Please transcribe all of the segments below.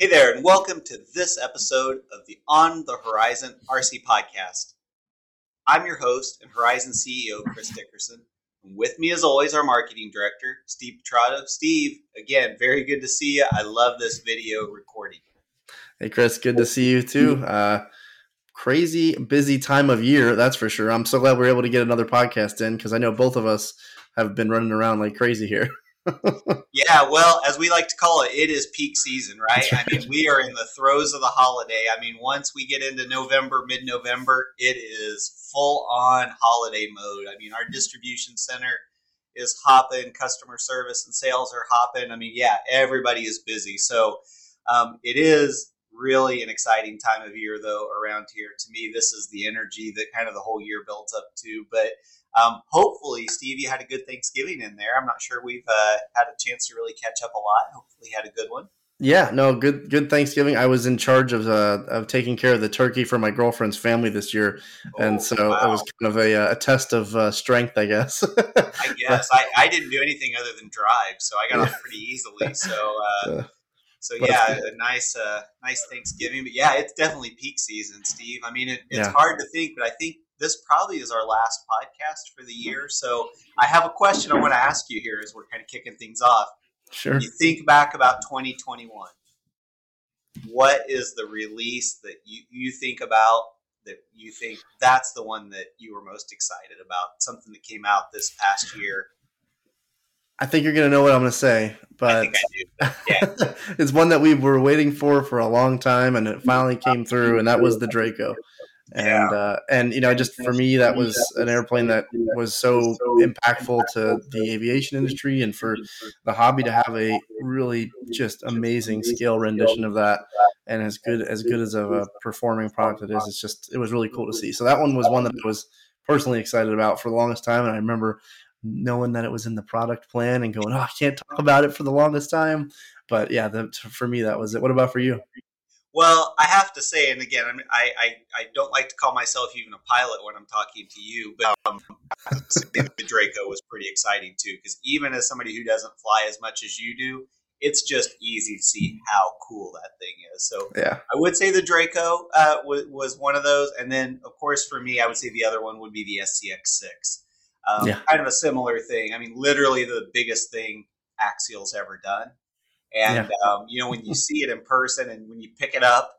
Hey there, and welcome to this episode of the On the Horizon RC podcast. I'm your host and Horizon CEO, Chris Dickerson. And with me, as always, our marketing director, Steve Petrato. Steve, again, very good to see you. I love this video recording. Hey, Chris, good to see you too. Uh, crazy busy time of year, that's for sure. I'm so glad we are able to get another podcast in because I know both of us have been running around like crazy here. yeah, well, as we like to call it, it is peak season, right? I mean, we are in the throes of the holiday. I mean, once we get into November, mid November, it is full on holiday mode. I mean, our distribution center is hopping, customer service and sales are hopping. I mean, yeah, everybody is busy. So um, it is really an exciting time of year, though, around here. To me, this is the energy that kind of the whole year builds up to. But um, hopefully, Steve, you had a good Thanksgiving in there. I'm not sure we've uh, had a chance to really catch up a lot. Hopefully, had a good one. Yeah, no, good good Thanksgiving. I was in charge of uh, of taking care of the turkey for my girlfriend's family this year, oh, and so wow. it was kind of a, uh, a test of uh, strength, I guess. I guess I, I didn't do anything other than drive, so I got off pretty easily. So uh, so yeah, a nice uh, nice Thanksgiving. But yeah, it's definitely peak season, Steve. I mean, it, it's yeah. hard to think, but I think this probably is our last podcast for the year. So I have a question I want to ask you here as we're kind of kicking things off. Sure. When you think back about 2021. What is the release that you, you think about that you think that's the one that you were most excited about? Something that came out this past year. I think you're going to know what I'm going to say, but I I yeah. it's one that we were waiting for for a long time, and it finally came through, and that was the Draco and uh, and you know just for me that was an airplane that was so impactful to the aviation industry and for the hobby to have a really just amazing scale rendition of that and as good as good as a performing product it is it's just it was really cool to see. So that one was one that I was personally excited about for the longest time and I remember knowing that it was in the product plan and going oh I can't talk about it for the longest time. But yeah the, for me that was it. What about for you well, I have to say, and again, I, I, I don't like to call myself even a pilot when I'm talking to you, but um, the Draco was pretty exciting too, because even as somebody who doesn't fly as much as you do, it's just easy to see how cool that thing is. So yeah, I would say the Draco uh, was, was one of those, and then of course for me, I would say the other one would be the SCX6. Um, yeah. Kind of a similar thing. I mean, literally the biggest thing Axial's ever done. And yeah. um, you know, when you see it in person and when you pick it up,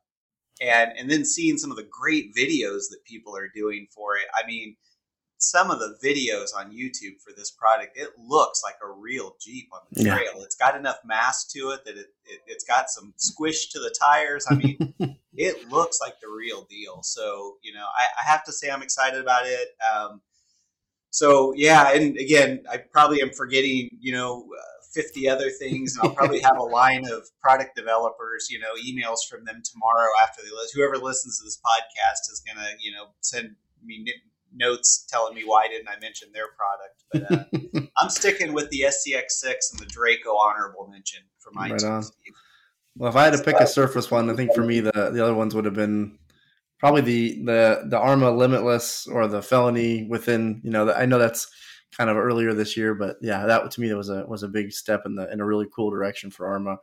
and and then seeing some of the great videos that people are doing for it, I mean, some of the videos on YouTube for this product, it looks like a real Jeep on the trail. Yeah. It's got enough mass to it that it, it has got some squish to the tires. I mean, it looks like the real deal. So you know, I, I have to say I'm excited about it. Um, so yeah, and again, I probably am forgetting, you know, 50 other things. And I'll probably have a line of product developers, you know, emails from them tomorrow after they listen. Whoever listens to this podcast is going to, you know, send me notes telling me why didn't I mention their product. But uh, I'm sticking with the SCX6 and the Draco honorable mention for my right on. Well, if I had to pick a surface one, I think for me the the other ones would have been probably the the the Arrma Limitless or the Felony within. You know, the, I know that's kind of earlier this year. But yeah, that to me that was a was a big step in the in a really cool direction for Arrma.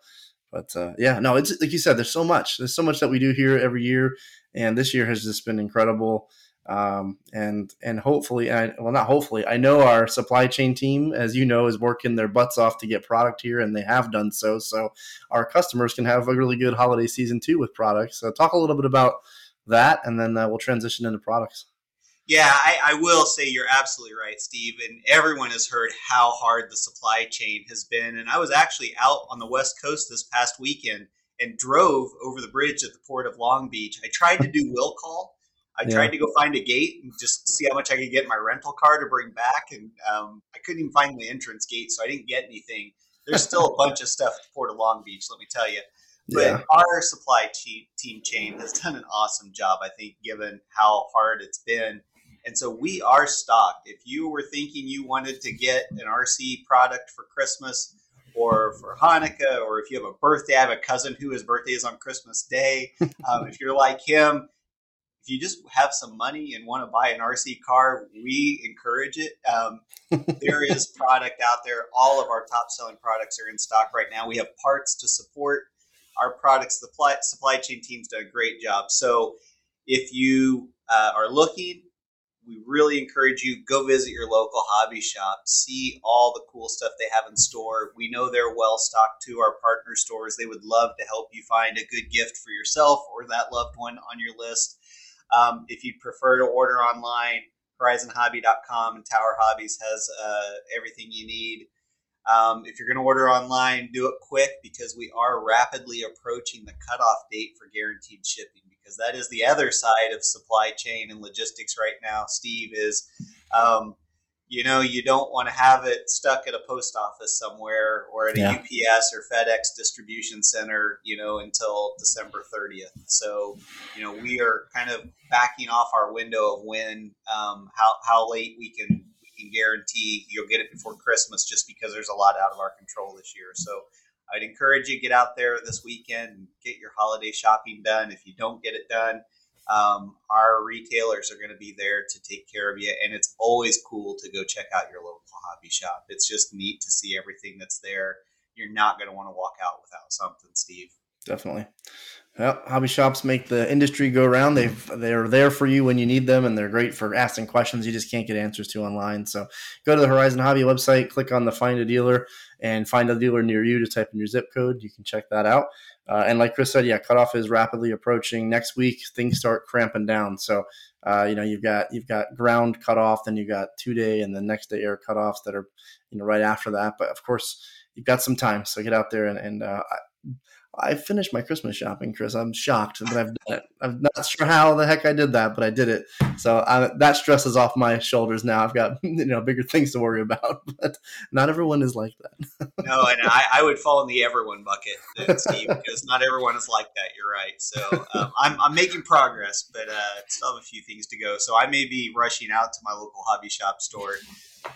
But uh, yeah, no, it's like you said. There's so much. There's so much that we do here every year, and this year has just been incredible. Um, and and hopefully, I, well, not hopefully, I know our supply chain team, as you know, is working their butts off to get product here, and they have done so. So our customers can have a really good holiday season too with products. So talk a little bit about that, and then uh, we'll transition into products. Yeah, I, I, will say you're absolutely right, Steve. And everyone has heard how hard the supply chain has been. And I was actually out on the West Coast this past weekend and drove over the bridge at the port of Long Beach. I tried to do will call. I yeah. tried to go find a gate and just see how much I could get my rental car to bring back. And um, I couldn't even find the entrance gate, so I didn't get anything. There's still a bunch of stuff at the port of Long Beach, let me tell you. But yeah. our supply team chain has done an awesome job, I think, given how hard it's been and so we are stocked. If you were thinking you wanted to get an RC product for Christmas or for Hanukkah, or if you have a birthday, I have a cousin who his birthday is on Christmas Day. Um, if you're like him, if you just have some money and want to buy an RC car, we encourage it. Um, there is product out there. All of our top selling products are in stock right now. We have parts to support our products, the supply, supply chain team's done a great job. So if you uh, are looking, we really encourage you go visit your local hobby shop, see all the cool stuff they have in store. We know they're well stocked to our partner stores. They would love to help you find a good gift for yourself or that loved one on your list. Um, if you prefer to order online, horizonhobby.com and Tower Hobbies has uh, everything you need. Um, if you're going to order online, do it quick because we are rapidly approaching the cutoff date for guaranteed shipping. Because that is the other side of supply chain and logistics right now. Steve is um, you know you don't want to have it stuck at a post office somewhere or at a yeah. UPS or FedEx distribution center, you know, until December 30th. So, you know, we are kind of backing off our window of when um, how how late we can we can guarantee you'll get it before Christmas, just because there's a lot out of our control this year. So. I'd encourage you to get out there this weekend and get your holiday shopping done. If you don't get it done, um, our retailers are going to be there to take care of you. And it's always cool to go check out your local hobby shop. It's just neat to see everything that's there. You're not going to want to walk out without something, Steve. Definitely. Well, hobby shops make the industry go around. They they're there for you when you need them, and they're great for asking questions you just can't get answers to online. So, go to the Horizon Hobby website, click on the Find a Dealer, and find a dealer near you to type in your zip code. You can check that out. Uh, and like Chris said, yeah, cutoff is rapidly approaching. Next week, things start cramping down. So, uh, you know, you've got you've got ground cutoff, then you've got two day and the next day air cutoffs that are, you know, right after that. But of course, you've got some time, so get out there and, and uh, I finished my Christmas shopping, Chris. I'm shocked that I've done it. I'm not sure how the heck I did that, but I did it. So I, that stress is off my shoulders now. I've got you know bigger things to worry about, but not everyone is like that. no, and I, I, would fall in the everyone bucket, Steve, because not everyone is like that. You're right. So um, I'm, I'm making progress, but uh, still have a few things to go. So I may be rushing out to my local hobby shop store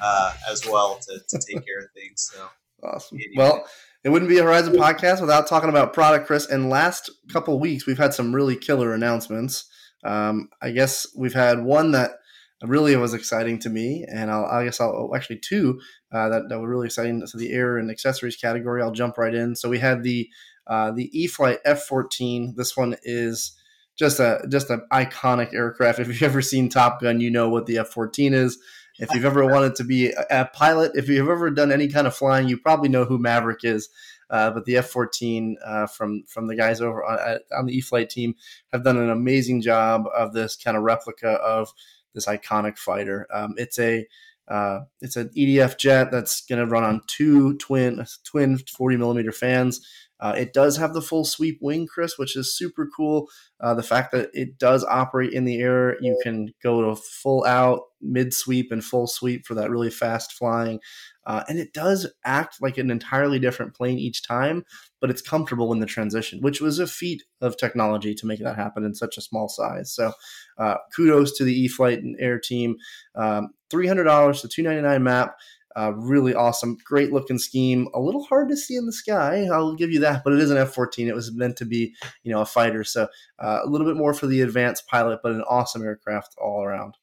uh, as well to, to take care of things. So awesome. Anyway. Well it wouldn't be a Horizon podcast without talking about product, Chris. And last couple weeks, we've had some really killer announcements. Um, I guess we've had one that really was exciting to me, and I'll, I guess I'll oh, actually two uh, that, that were really exciting. So the air and accessories category, I'll jump right in. So we had the uh, the E-flite F14. This one is just a just an iconic aircraft. If you've ever seen Top Gun, you know what the F14 is. If you've ever wanted to be a, pilot, if you've ever done any kind of flying, you probably know who Maverick is. Uh, but the F-14 uh, from from the guys over on, on the E-flite team have done an amazing job of this kind of replica of this iconic fighter. Um, it's a uh, it's an EDF jet that's going to run on two twin twin 40 millimeter fans. Uh, it does have the full sweep wing, Chris, which is super cool. Uh, the fact that it does operate in the air, you can go to full out, mid sweep, and full sweep for that really fast flying. Uh, and it does act like an entirely different plane each time, but it's comfortable in the transition, which was a feat of technology to make that happen in such a small size. So, uh, kudos to the E-flite and Air team. Um, $300 to 299 map. Uh, really awesome, great looking scheme. A little hard to see in the sky, I'll give you that, but it is an F-14. It was meant to be, you know, a fighter, so uh, a little bit more for the advanced pilot, but an awesome aircraft all around.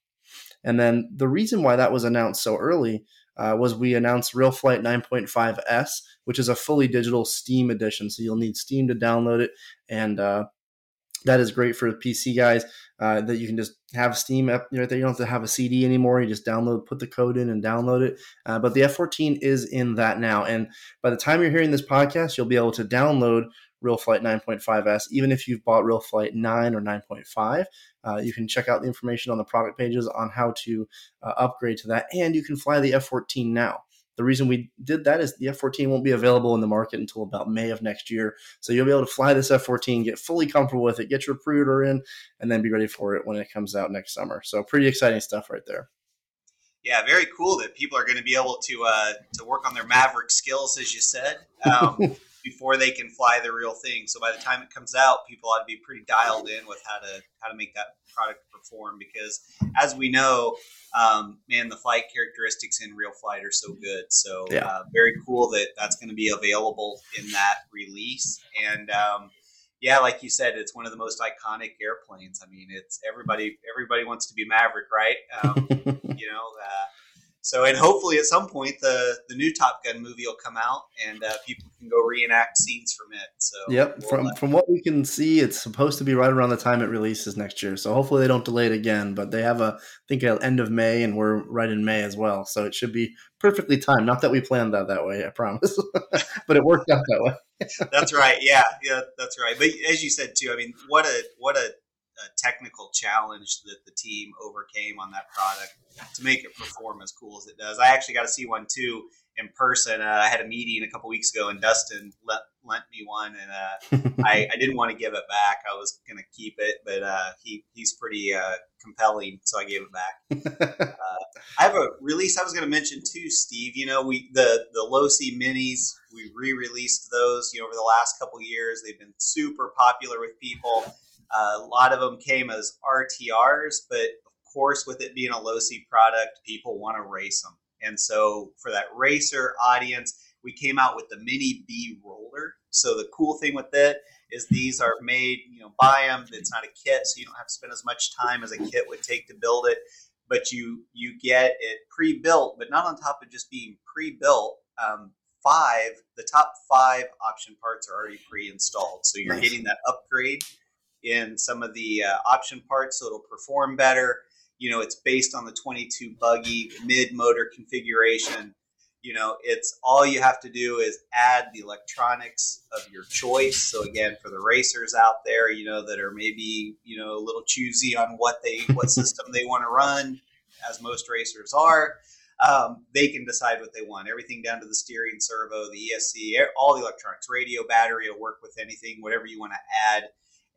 And then the reason why that was announced so early uh, was we announced Real Flight 9.5S, which is a fully digital Steam edition. So you'll need Steam to download it, and uh, that is great for the PC guys uh, that you can just have Steam up right there. You don't have to have a CD anymore. You just download, put the code in, and download it. Uh, but the F14 is in that now, and by the time you're hearing this podcast, you'll be able to download Real Flight 9.5s, even if you've bought Real Flight 9 or 9.5. Uh, you can check out the information on the product pages on how to uh, upgrade to that, and you can fly the F14 now. The reason we did that is the F 14 won't be available in the market until about May of next year. So you'll be able to fly this F 14, get fully comfortable with it, get your pre order in, and then be ready for it when it comes out next summer. So pretty exciting stuff right there. Yeah, very cool that people are going to be able to uh, to work on their Maverick skills, as you said. Um, before they can fly the real thing. So by the time it comes out, people ought to be pretty dialed in with how to how to make that product perform. Because as we know, um, man, the flight characteristics in real flight are so good. So yeah. uh, very cool that that's going to be available in that release. And um, yeah, like you said, it's one of the most iconic airplanes. I mean, it's everybody everybody wants to be Maverick, right? Um, you know. Uh, So, and hopefully at some point the the new Top Gun movie will come out and uh, people can go reenact scenes from it. So, yep, we'll, from from what we can see, it's supposed to be right around the time it releases next year. So hopefully they don't delay it again. But they have a I think at end of May, and we're right in May as well. So it should be perfectly timed. Not that we planned that that way, I promise, but it worked out that way. that's right. Yeah, yeah, that's right. But as you said too, I mean, what a what a a technical challenge that the team overcame on that product to make it perform as cool as it does. I actually got to see one too in person. Uh, I had a meeting a couple weeks ago, and Dustin let, lent me one, and uh, I, I, didn't want to give it back. I was going to keep it, but uh, he he's pretty uh, compelling, so I gave it back. Uh, I have a release I was going to mention too, Steve. You know, we the the Losi minis we re-released those. You know, over the last couple years, they've been super popular with people. Uh, a lot of them came as RTRs, but of course, with it being a Losi product, people want to race them. And so, for that racer audience, we came out with the Mini B roller. So the cool thing with it is these are made, you know, buy them. It's not a kit, so you don't have to spend as much time as a kit would take to build it. But you you get it pre-built, but not on top of just being pre-built. Um, five, the top five option parts are already pre-installed, so you're nice. getting that upgrade in some of the uh, option parts so it'll perform better. You know, it's based on the 22 buggy mid motor configuration. You know, it's all you have to do is add the electronics of your choice. So again, for the racers out there, you know, that are maybe, you know, a little choosy on what they what system they want to run, as most racers are, um, they can decide what they want. Everything down to the steering servo, the ESC, all the electronics, radio, battery will work with anything, whatever you want to add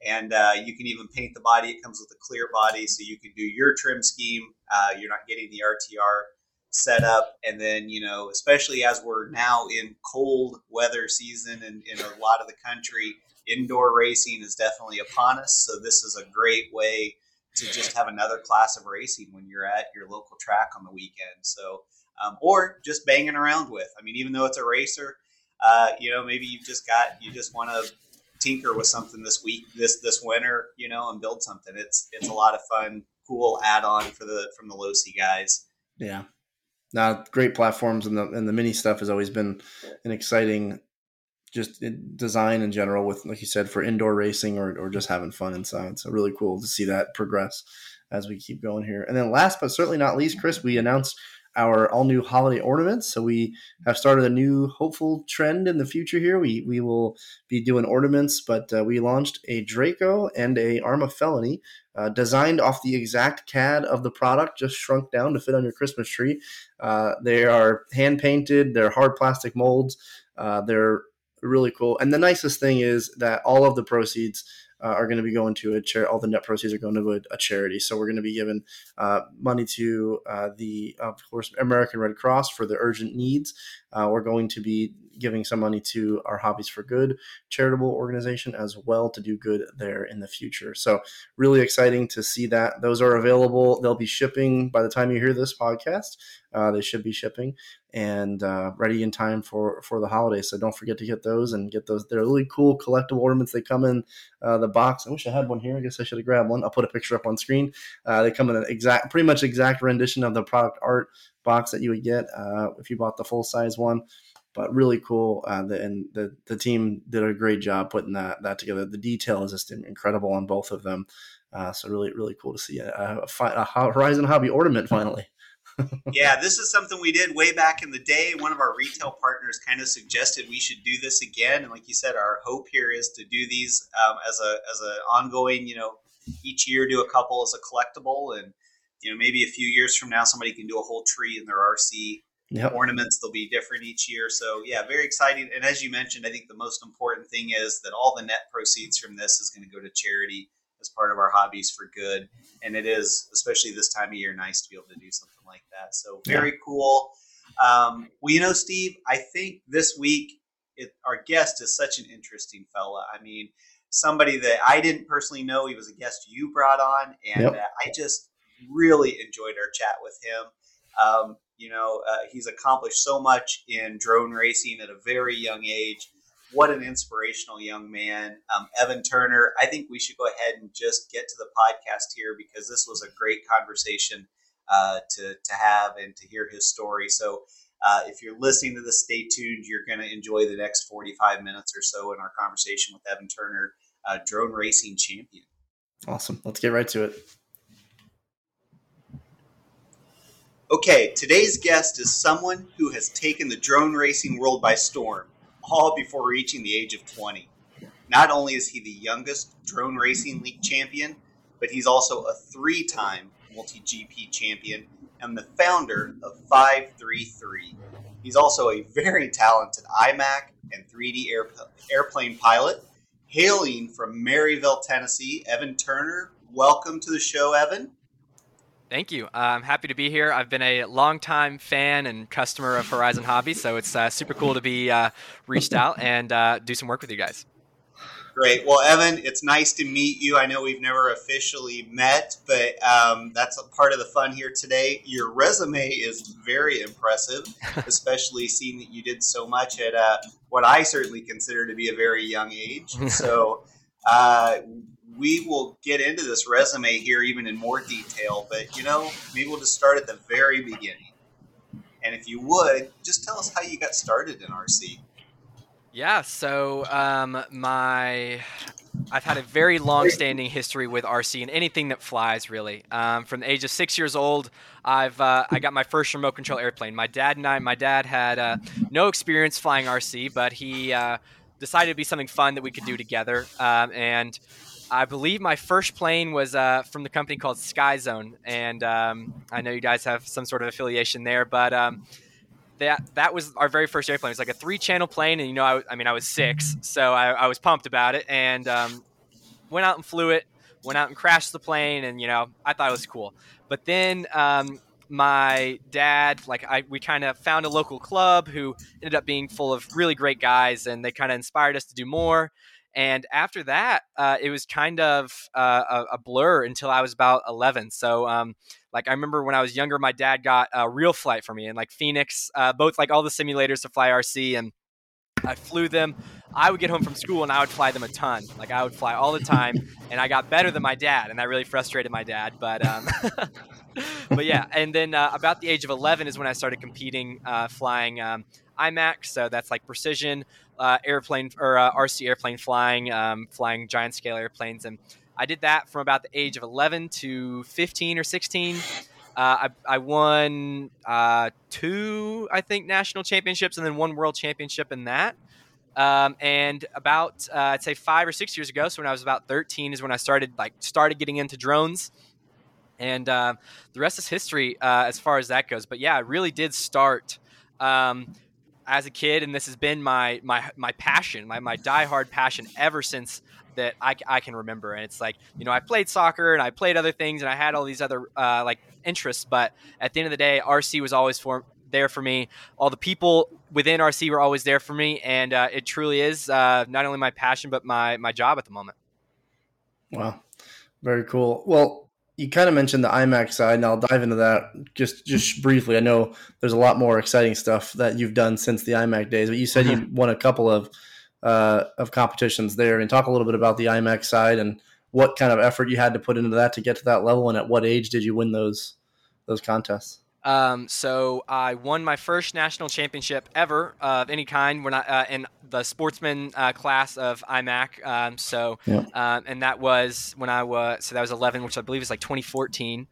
and uh, you can even paint the body. It comes with a clear body, so you can do your trim scheme. Uh, you're not getting the RTR setup, and then you know, especially as we're now in cold weather season and in a lot of the country, indoor racing is definitely upon us. So this is a great way to just have another class of racing when you're at your local track on the weekend. So, um, or just banging around with. I mean, even though it's a racer, uh, you know, maybe you've just got you just want to tinker with something this week, this this winter, you know, and build something. It's it's a lot of fun, cool add on for the from the Losi guys. Yeah, now great platforms and the and the mini stuff has always been an exciting just design in general with like you said for indoor racing or, or just having fun inside so really cool to see that progress as we keep going here and then last but certainly not least chris we announced our all new holiday ornaments. So we have started a new hopeful trend in the future here. We we will be doing ornaments, but uh, we launched a Draco and a Arrma Felony uh, designed off the exact CAD of the product, just shrunk down to fit on your Christmas tree. Uh, they are hand painted. They're hard plastic molds. Uh, they're really cool. And the nicest thing is that all of the proceeds uh, are going to be going to a charity. All the net proceeds are going to a, a charity. So we're going to be giving uh, money to uh, the, of course, American Red Cross for the urgent needs. Uh, we're going to be giving some money to our Hobbies for Good charitable organization as well to do good there in the future. So really exciting to see that. Those are available. They'll be shipping by the time you hear this podcast. Uh, they should be shipping and uh, ready in time for for the holidays. So don't forget to get those and get those. They're really cool collectible ornaments. They come in uh, the box. I wish I had one here. I guess I should have grabbed one. I'll put a picture up on screen. Uh, they come in an exact, pretty much exact rendition of the product art box that you would get uh, if you bought the full size one. But really cool, uh, the, and the the team did a great job putting that that together. The detail is just incredible on both of them. so really, really cool to see a, a, a Horizon Hobby ornament finally yeah, this is something we did way back in the day. One of our retail partners kind of suggested we should do this again, and like you said, our hope here is to do these um, as a as an ongoing. You know, each year do a couple as a collectible, and you know maybe a few years from now somebody can do a whole tree in their RC. Yep. Ornaments they'll be different each year, so yeah, very exciting. And as you mentioned, I think the most important thing is that all the net proceeds from this is going to go to charity as part of our hobbies for good. And it is, especially this time of year, nice to be able to do something like that. So very yeah. cool. Um, well, you know, Steve, I think this week it, our guest is such an interesting fella. I mean, somebody that I didn't personally know. He was a guest you brought on, and yep. uh, I just really enjoyed our chat with him. Um, you know, uh, he's accomplished so much in drone racing at a very young age what an inspirational young man. Um, Evan Turner, I think we should go ahead and just get to the podcast here because this was a great conversation uh, to to have and to hear his story. So. Uh, if you're listening to this, stay tuned. You're going to enjoy the next 45 minutes or so in our conversation with Evan Turner, uh, drone racing champion. Awesome. Let's get right to it. Okay, today's guest is someone who has taken the drone racing world by storm, all before reaching the age of 20. Not only is he the youngest drone racing league champion, but he's also a three time multi GP champion and the founder of 533. He's also a very talented IMAC and 3D air, airplane pilot. Hailing from Maryville, Tennessee, Evan Turner. Welcome to the show, Evan. Thank you. Uh, I'm happy to be here. I've been a longtime fan and customer of Horizon Hobby, so it's uh, super cool to be uh, reached out and uh, do some work with you guys. Great. Well, Evan, it's nice to meet you. I know we've never officially met, but um, that's a part of the fun here today. Your resume is very impressive, especially seeing that you did so much at uh, what I certainly consider to be a very young age. So, uh, we will get into this resume here even in more detail, but you know, maybe we'll just start at the very beginning. And if you would, just tell us how you got started in RC. Yeah, so um, my I've had a very long-standing history with RC and anything that flies, really. Um, from the age of six years old, I've uh, I got my first remote control airplane. My dad and I, my dad had uh, no experience flying RC, but he uh, decided to be something fun that we could do together. Um, and I believe my first plane was uh, from the company called Sky Zone, and um, I know you guys have some sort of affiliation there, but um, that that was our very first airplane. It was like a three-channel plane, and you know, I, I mean, I was six, so I, I was pumped about it, and um, went out and flew it. Went out and crashed the plane, and you know, I thought it was cool. But then um, my dad, like I, we kind of found a local club who ended up being full of really great guys, and they kind of inspired us to do more. And after that, uh, it was kind of uh, a, a, blur until I was about 11. So, um, like, I remember when I was younger, my dad got a real flight for me and like Phoenix, uh, both like all the simulators to fly RC. And I flew them. I would get home from school and I would fly them a ton. Like, I would fly all the time. And I got better than my dad. And that really frustrated my dad. But, um, but yeah. And then uh, about the age of 11 is when I started competing, uh, flying. Um, IMAC, so that's like precision uh, airplane or uh, RC airplane flying, um, flying giant scale airplanes, and I did that from about the age of 11 to 15 or 16. Uh, I, I, won uh, two, I think, national championships and then one world championship in that. Um, and about uh, I'd say five or six years ago, so when I was about 13, is when I started like started getting into drones. And uh, the rest is history as far as that goes. But yeah, I really did start um, as a kid, and this has been my my my passion, my my diehard passion ever since that I, I can remember. And it's like you know I played soccer and I played other things and I had all these other uh, like interests, but at the end of the day, RC was always for there for me. All the people within RC were always there for me, and uh, it truly is uh, not only my passion but my my job at the moment. Wow, very cool. Well, you kind of mentioned the IMAC side, and I'll dive into that just just briefly. I know there's a lot more exciting stuff that you've done since the IMAC days, but you said you won a couple of uh, of competitions there, and talk a little bit about the IMAC side and what kind of effort you had to put into that to get to that level, and at what age did you win those those contests? Um, so I won my first national championship ever of any kind. We're not uh, in the sportsman uh, class of IMAC. Um, so, yeah. um, and that was when I was so that was 11, which I believe is like 2014.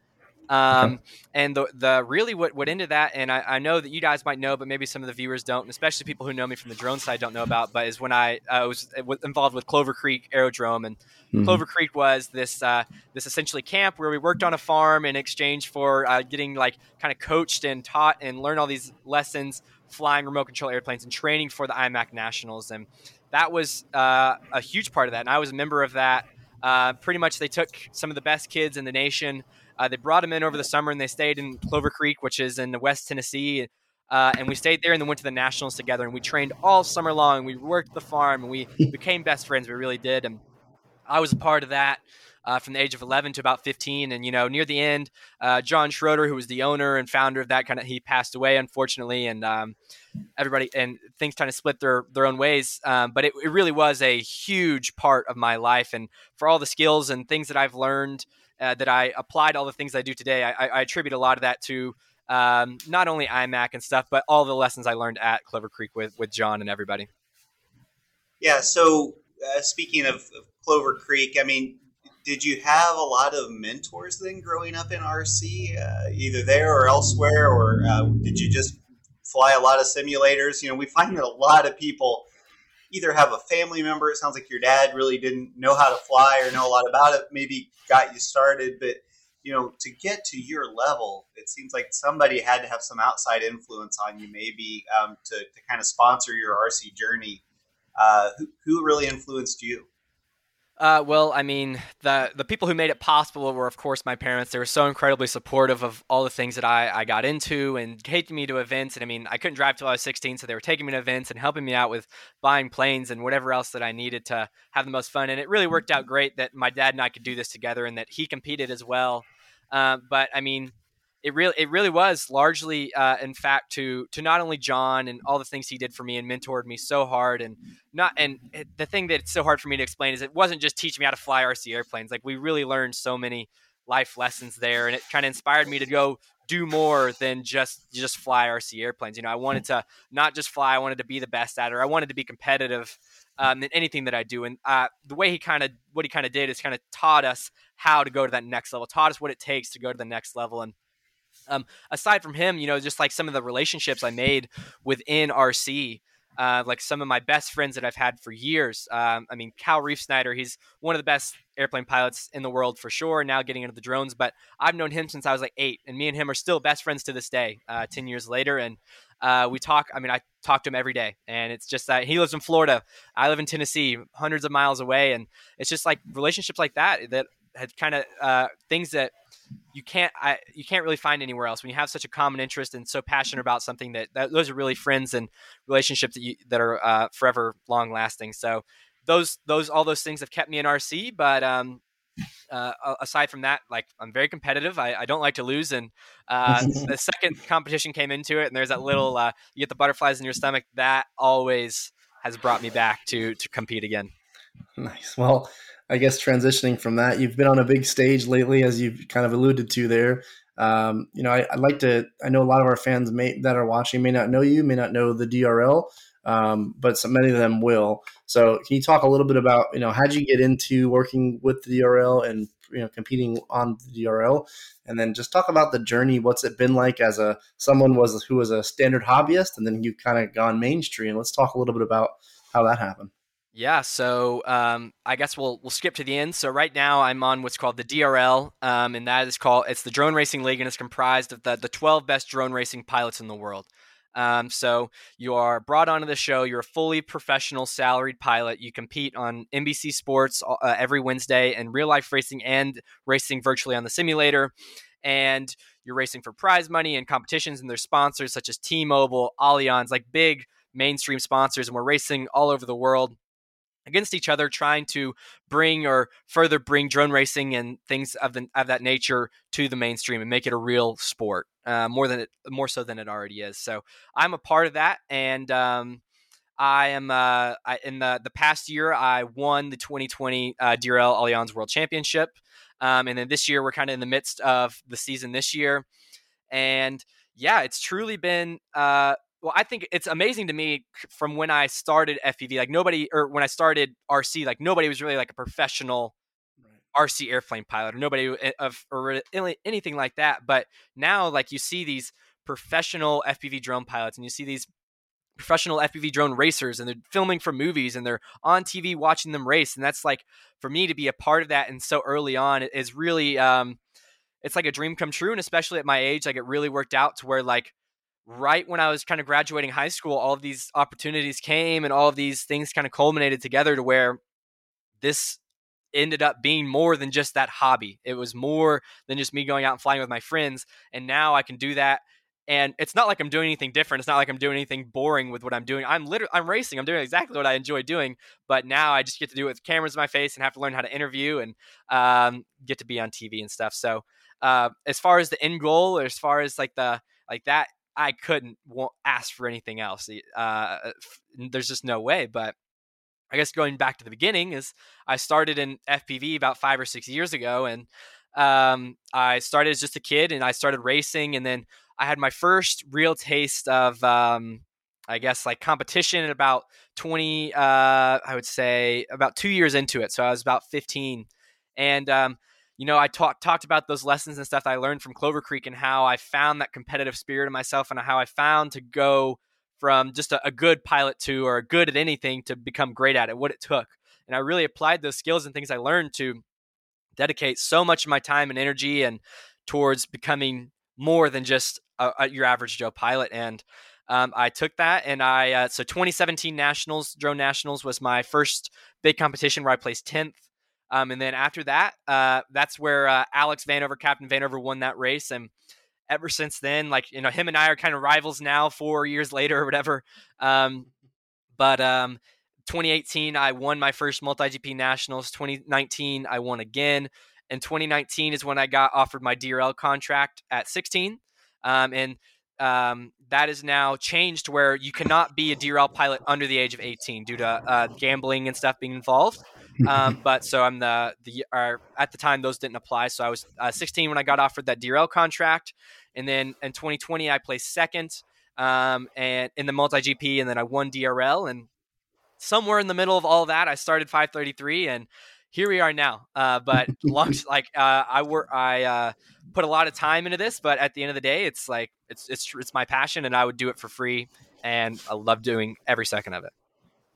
Um, okay. And the the really what what ended that, and I, I, know that you guys might know, but maybe some of the viewers don't, and especially people who know me from the drone side don't know about. But is when I uh, was involved with Clover Creek Aerodrome, and mm-hmm. Clover Creek was this uh, this essentially camp where we worked on a farm in exchange for uh, getting like kind of coached and taught and learn all these lessons flying remote control airplanes and training for the IMAC Nationals, and that was uh, a huge part of that. And I was a member of that. Uh, pretty much, they took some of the best kids in the nation. Uh, they brought him in over the summer, and they stayed in Clover Creek, which is in West Tennessee. Uh, and we stayed there and then went to the nationals together. And we trained all summer long. We worked the farm, and we became best friends. We really did. And I was a part of that. Uh, from the age of 11 to about 15. And, you know, near the end, uh, John Schroeder, who was the owner and founder of that kind of, he passed away, unfortunately. And um, everybody, and things kind of split their, their own ways. Um, but it, it, really was a huge part of my life. And for all the skills and things that I've learned uh, that I applied all the things I do today. I, I attribute a lot of that to um, not only IMAC and stuff, but all the lessons I learned at Clover Creek with with John and everybody. Yeah. So uh, speaking of, of Clover Creek, I mean, did you have a lot of mentors then growing up in RC, uh, either there or elsewhere, or uh, did you just fly a lot of simulators? You know, we find that a lot of people either have a family member. It sounds like your dad really didn't know how to fly or know a lot about it. Maybe got you started, but you know, to get to your level, it seems like somebody had to have some outside influence on you, maybe um, to, to kind of sponsor your RC journey. Uh, who, who really influenced you? Uh, well, I mean, the the people who made it possible were, of course, my parents. They were so incredibly supportive of all the things that I, I got into and taking me to events. And I mean, I couldn't drive till I was 16, so they were taking me to events and helping me out with buying planes and whatever else that I needed to have the most fun. And it really worked out great that my dad and I could do this together and that he competed as well. Uh, but I mean, it really it really was largely uh, in fact to to not only John and all the things he did for me and mentored me so hard and not and the thing that's so hard for me to explain is it wasn't just teaching me how to fly RC airplanes. Like we really learned so many life lessons there and it kind of inspired me to go do more than just just fly RC airplanes. You know I wanted to not just fly I wanted to be the best at it. I wanted to be competitive um, in anything that I do. And uh, the way he kind of what he kind of did is kind of taught us how to go to that next level taught us what it takes to go to the next level. And um, aside from him, you know, just like some of the relationships I made within RC, uh, like some of my best friends that I've had for years. Um, I mean, Cal Reef Snyder, he's one of the best airplane pilots in the world for sure. Now getting into the drones, but I've known him since I was like eight, and me and him are still best friends to this day, uh, ten years later. And uh, we talk. I mean, I talk to him every day, and it's just that he lives in Florida, I live in Tennessee, hundreds of miles away, and it's just like relationships like that that had kind of uh, things that you can't I, you can't really find anywhere else. When you have such a common interest and so passionate about something that, that those are really friends and relationships that you, that are uh, forever long lasting so those those all those things have kept me in RC but um, uh, aside from that like I'm very competitive. I, I don't like to lose. And uh, the second competition came into it and there's that little uh, you get the butterflies in your stomach that always has brought me back to to compete again nice well I guess transitioning from that, you've been on a big stage lately, as you've kind of alluded to there. Um, you know, I, would like to. I know a lot of our fans may, that are watching may not know you, may not know the DRL, um, but so many of them will. So, can you talk a little bit about you know how did you get into working with the DRL and you know competing on the DRL, and then just talk about the journey. What's it been like as a someone was who was a standard hobbyist, and then you've kind of gone mainstream. Let's talk a little bit about how that happened. Yeah, so um, I guess we'll we'll skip to the end. So right now I'm on what's called the DRL, um, and that is called it's the Drone Racing League, and it's comprised of the the 12 best drone racing pilots in the world. Um, so you are brought onto the show. You're a fully professional, salaried pilot. You compete on NBC Sports uh, every Wednesday, and real life racing and racing virtually on the simulator. And you're racing for prize money and competitions, and there's sponsors such as T-Mobile, Allianz, like big mainstream sponsors, and we're racing all over the world against each other, trying to bring or further bring drone racing and things of, the, of that nature to the mainstream and make it a real sport uh, more than it, more so than it already is. So I'm a part of that, and um, I am uh, I, in the the past year I won the 2020 uh, DRL Allianz World Championship, um, and then this year we're kind of in the midst of the season this year, and yeah, it's truly been uh, well, I think it's amazing to me from when I started FPV, like nobody, or when I started RC, like nobody was really like a professional right. RC airplane pilot, or nobody eh, of or anything like that. But now, like you see these professional FPV drone pilots, and you see these professional FPV drone racers, and they're filming for movies, and they're on TV watching them race, and that's like for me to be a part of that, and so early on is really, um, it's like a dream come true, and especially at my age, like it really worked out to where like right when I was kind of graduating high school, all of these opportunities came and all of these things kind of culminated together to where this ended up being more than just that hobby. It was more than just me going out and flying with my friends. And now I can do that. And it's not like I'm doing anything different. It's not like I'm doing anything boring with what I'm doing. I'm literally I'm racing. I'm doing exactly what I enjoy doing. But now I just get to do it with cameras in my face and have to learn how to interview and um, get to be on TV and stuff. So uh, as far as the end goal, or as far as like the like that I couldn't ask for anything else. Uh, there's just no way. But I guess going back to the beginning is I started in FPV about five or six years ago, and um, I started as just a kid and I started racing, and then I had my first real taste of, um, I guess, like competition at about 20, uh, I would say about two years into it. So I was about 15. And, um, you know, I talked talked about those lessons and stuff I learned from Clover Creek and how I found that competitive spirit in myself and how I found to go from just a, a good pilot to or good at anything to become great at it, what it took. And I really applied those skills and things I learned to dedicate so much of my time and energy and towards becoming more than just a, a, your average Joe pilot. And um, I took that and I, uh, so 2017 Nationals, Drone Nationals was my first big competition where I placed 10th. Um, and then after that, uh, that's where uh, Alex Vanover, Captain Vanover, won that race. And ever since then, like, you know, him and I are kind of rivals now, four years later or whatever. Um, but um, 2018, I won my first MultiGP Nationals. 2019, I won again. And 2019 is when I got offered my DRL contract at 16. Um, and um, that is now changed where you cannot be a DRL pilot under the age of 18 due to uh, gambling and stuff being involved. Um, but so I'm the the at the time those didn't apply. So I was uh, 16 when I got offered that DRL contract, and then in 2020 I placed second um, and in the multi GP, and then I won DRL, and somewhere in the middle of all that I started 533, and here we are now. Uh, but long like uh, I work I uh, put a lot of time into this, but at the end of the day, it's like it's it's it's my passion, and I would do it for free, and I love doing every second of it.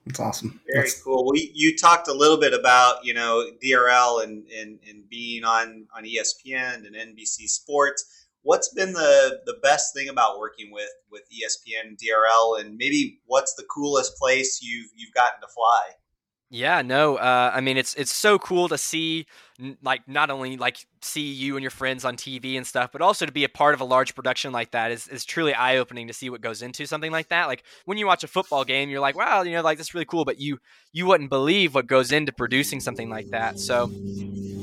It's awesome. Very That's... cool. We you talked a little bit about you know DRL and and, and being on on ESPN and NBC Sports. What's been the the best thing about working with with ESPN DRL, and maybe what's the coolest place you've you've gotten to fly? Yeah, no. Uh, I mean, it's it's so cool to see, like, not only like see you and your friends on TV and stuff, but also to be a part of a large production like that is is truly eye opening to see what goes into something like that. Like when you watch a football game, you're like, wow, you know, like that's really cool, but you you wouldn't believe what goes into producing something like that. So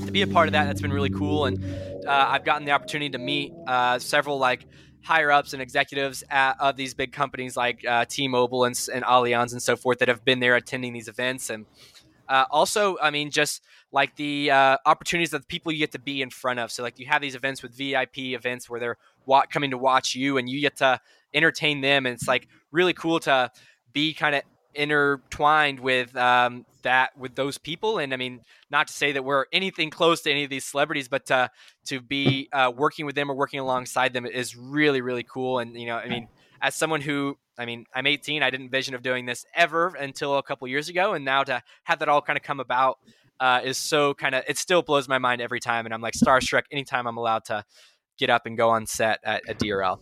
to be a part of that, that's been really cool, and uh, I've gotten the opportunity to meet uh, several like higher ups and executives at, of these big companies like uh, T-Mobile and, and Allianz and so forth that have been there attending these events. And uh, also I mean just like the uh, opportunities that the people you get to be in front of. So like you have these events with VIP events where they're wa- coming to watch you and you get to entertain them. And it's like really cool to be kind of intertwined with um, that with those people. And i mean not to say that we're anything close to any of these celebrities but uh, to be uh, working with them or working alongside them is really really cool. And you know i mean as someone who i mean i'm 18 i didn't vision of doing this ever until a couple years ago. And now to have that all kind of come about uh, is so kind of it still blows my mind every time. And i'm like starstruck anytime i'm allowed to get up and go on set at, at drl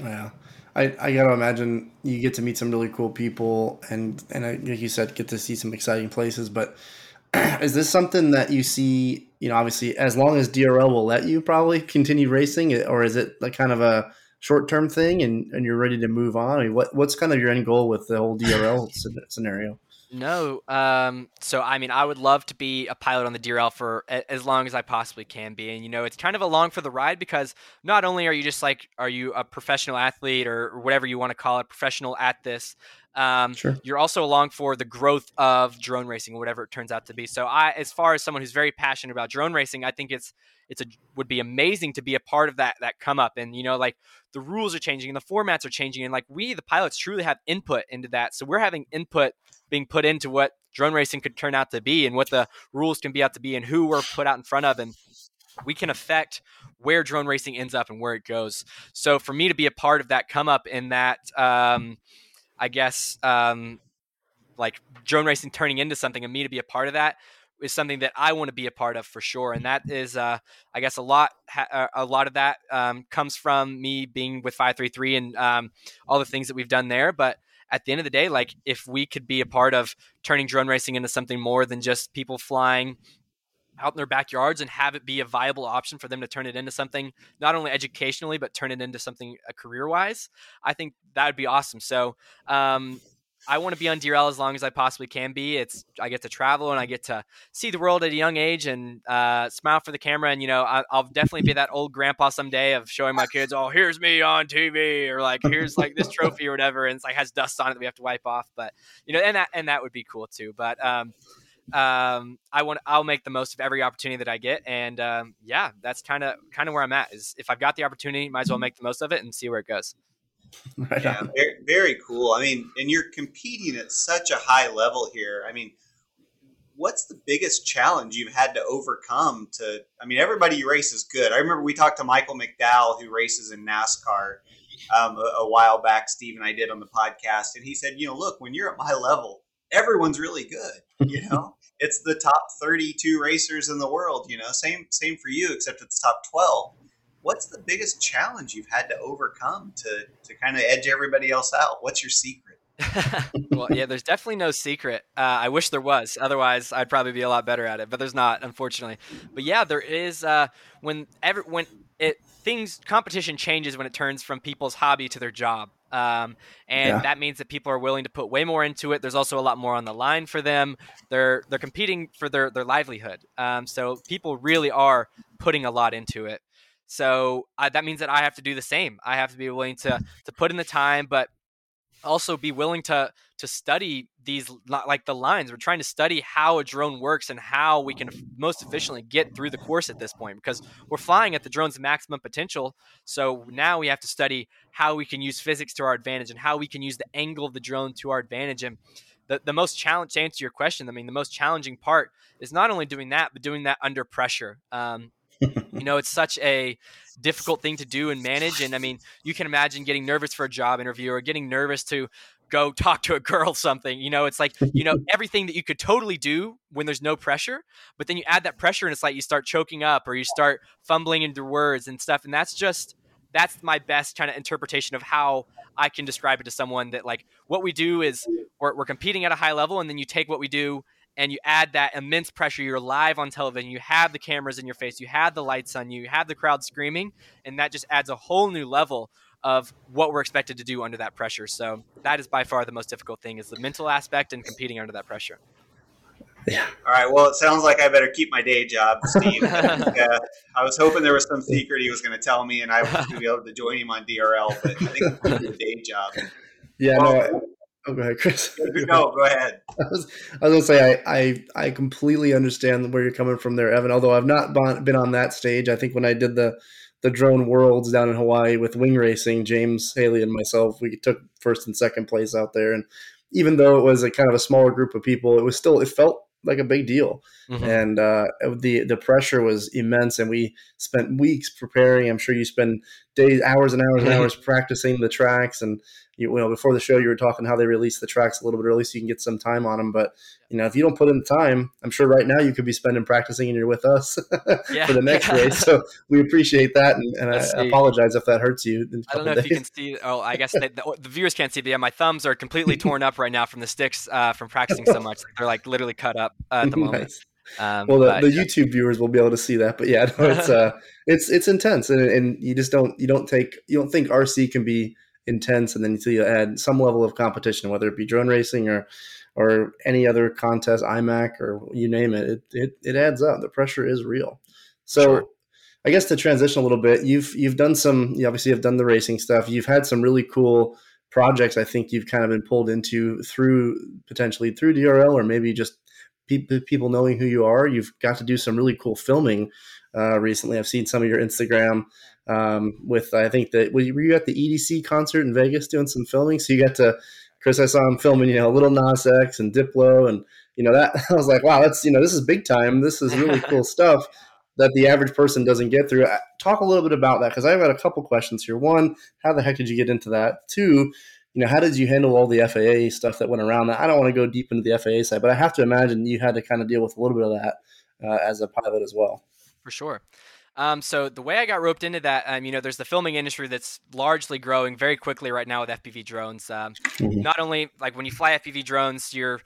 yeah I, I gotta imagine you get to meet some really cool people and and I, like you said, get to see some exciting places. But is this something that you see? You know, obviously, as long as DRL will let you, probably continue racing, or is it like kind of a short term thing, and, and you're ready to move on? I mean, what what's kind of your end goal with the whole DRL scenario? No. Um, so, I mean, I would love to be a pilot on the DRL for a- as long as I possibly can be. And, you know, it's kind of along for the ride because not only are you just like, are you a professional athlete or, or whatever you want to call it, professional at this, um, sure. you're also along for the growth of drone racing, whatever it turns out to be. So, I, as far as someone who's very passionate about drone racing, I think it's it's a would be amazing to be a part of that that come up. And you know, like the rules are changing and the formats are changing, and like we, the pilots, truly have input into that. So we're having input being put into what drone racing could turn out to be and what the rules can be out to be and who we're put out in front of and we can affect where drone racing ends up and where it goes so for me to be a part of that come up in that um, i guess um, like drone racing turning into something and me to be a part of that is something that I want to be a part of for sure, and that is, uh, I guess, a lot. Ha- a lot of that um, comes from me being with five three three and um, all the things that we've done there. But at the end of the day, like if we could be a part of turning drone racing into something more than just people flying out in their backyards and have it be a viable option for them to turn it into something not only educationally but turn it into something uh, career wise i think that would be awesome so um, I want to be on DRL as long as I possibly can be. It's I get to travel and I get to see the world at a young age and uh, smile for the camera. And you know, I, will definitely be that old grandpa someday of showing my kids, "Oh, here's me on TV," or like, "Here's like this trophy or whatever," and it's like has dust on it that we have to wipe off. But you know, and that and that would be cool too. But um, um, I want I'll make the most of every opportunity that I get, and um, yeah, that's kind of kind of where I'm at. Is if I've got the opportunity, might as well make the most of it and see where it goes. Right yeah, very, very cool. I mean, and you're competing at such a high level here. I mean, what's the biggest challenge you've had to overcome to i mean everybody you race is good. I remember we talked to michael mcdowell who races in nascar um, a, a, while back. Steve and i did on the podcast. And he said you know look when you're at my level everyone's really good you know? It's the top 32 racers in the world you know? Same same for you except it's top 12 what's the biggest challenge you've had to overcome to to kind of edge everybody else out what's your secret well, yeah, there's definitely no secret. Uh, I wish there was. Otherwise, I'd probably be a lot better at it. But there's not, unfortunately. But yeah, there is. Uh, when every when it things competition changes when it turns from people's hobby to their job. Um, and yeah. that means that people are willing to put way more into it. There's also a lot more on the line for them. They're they're competing for their their livelihood. Um, so people really are putting a lot into it. So uh, that means that I have to do the same. I have to be willing to to put in the time, but also be willing to to study these like the lines. We're trying to study how a drone works and how we can most efficiently get through the course at this point because we're flying at the drone's maximum potential. So now we have to study how we can use physics to our advantage and how we can use the angle of the drone to our advantage. And the, the most challenge to answer your question i mean the most challenging part is not only doing that but doing that under pressure. Um, you know, it's such a difficult thing to do and manage. And I mean, you can imagine getting nervous for a job interview or getting nervous to go talk to a girl something you know it's like you know everything that you could totally do when there's no pressure but then you add that pressure and it's like you start choking up or you start fumbling into words and stuff and that's just that's my best kind of interpretation of how i can describe it to someone that like what we do is we're, we're competing at a high level and then you take what we do and you add that immense pressure you're live on television you have the cameras in your face you have the lights on you you have the crowd screaming and that just adds a whole new level of what we're expected to do under that pressure so that is by far the most difficult thing is the mental aspect and competing under that pressure yeah. All right. Well, it sounds like I better keep my day job, Steve. uh, I was hoping there was some secret he was going to tell me, and I was going to be able to join him on DRL. But I think it's a day job. Yeah. Well, no, Oh, go ahead, Chris. no, go ahead. I was, I was gonna say I, I I completely understand where you're coming from there, Evan. Although I've not been on that stage. I think when I did the the drone worlds down in Hawaii with wing racing, James Haley and myself, we took first and second place out there. And even though it was a kind of a smaller group of people, it was still it felt like a big deal, mm-hmm. and uh, the the pressure was immense. And we spent weeks preparing. I'm sure you spend days, hours, and hours and hours practicing the tracks and you, know, before the show, you were talking how they release the tracks a little bit early so you can get some time on them. But you know, if you don't put in the time, I'm sure right now you could be spending practicing and you're with us yeah. for the next race. So we appreciate that, and, and I apologize if that hurts you. I don't know if you can see. Oh, I guess they, the, the, viewers can't see, but yeah, my thumbs are completely torn up right now from the sticks uh, from practicing so much. They're like literally cut up uh, at the moment. Nice. Um, well, the, but, the yeah. YouTube viewers will be able to see that, but yeah, no, it's uh, it's it's intense, and, and you just don't you don't take you don't think RC can be intense, and then until you add some level of competition, whether it be drone racing or or any other contest, IMAC or you name it, it it, it adds up. The pressure is real. So. Sure. I guess to transition a little bit, you've you've done some. You obviously have done the racing stuff. You've had some really cool projects. I think you've kind of been pulled into through potentially through DRL or maybe just pe- people knowing who you are. You've got to do some really cool filming uh, recently. I've seen some of your Instagram um, with I think that were you at the EDC concert in Vegas doing some filming? So you got to Chris. I saw him filming, you know, Lil Nas X and Diplo, and you know that I was like, wow, that's you know this is big time. This is really cool stuff that the average person doesn't get through. Uh, talk a little bit about that because I've got a couple questions here. One, how the heck did you get into that? Two, you know, how did you handle all the FAA stuff that went around that? I don't want to go deep into the FAA side, but I have to imagine you had to kind of deal with a little bit of that uh, as a pilot as well. For sure. Um, so the way I got roped into that, um, you know, there's the filming industry that's largely growing very quickly right now with FPV drones. Um, mm-hmm. Not only like when you fly FPV drones, your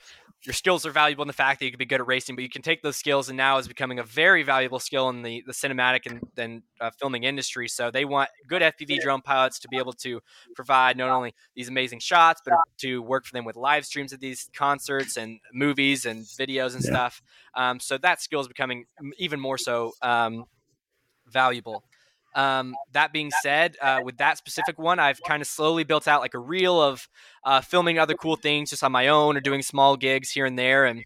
your skills are valuable in the fact that you can be good at racing, but you can take those skills and now is becoming a very valuable skill in the, the cinematic and then uh, filming industry. So they want good FPV drone pilots to be able to provide not only these amazing shots, but to work for them with live streams of these concerts and movies and videos and yeah. stuff. Um, so that skill is becoming even more so um, valuable. Um, that being said, uh, with that specific one, I've kind of slowly built out like a reel of uh, filming other cool things just on my own or doing small gigs here and there. And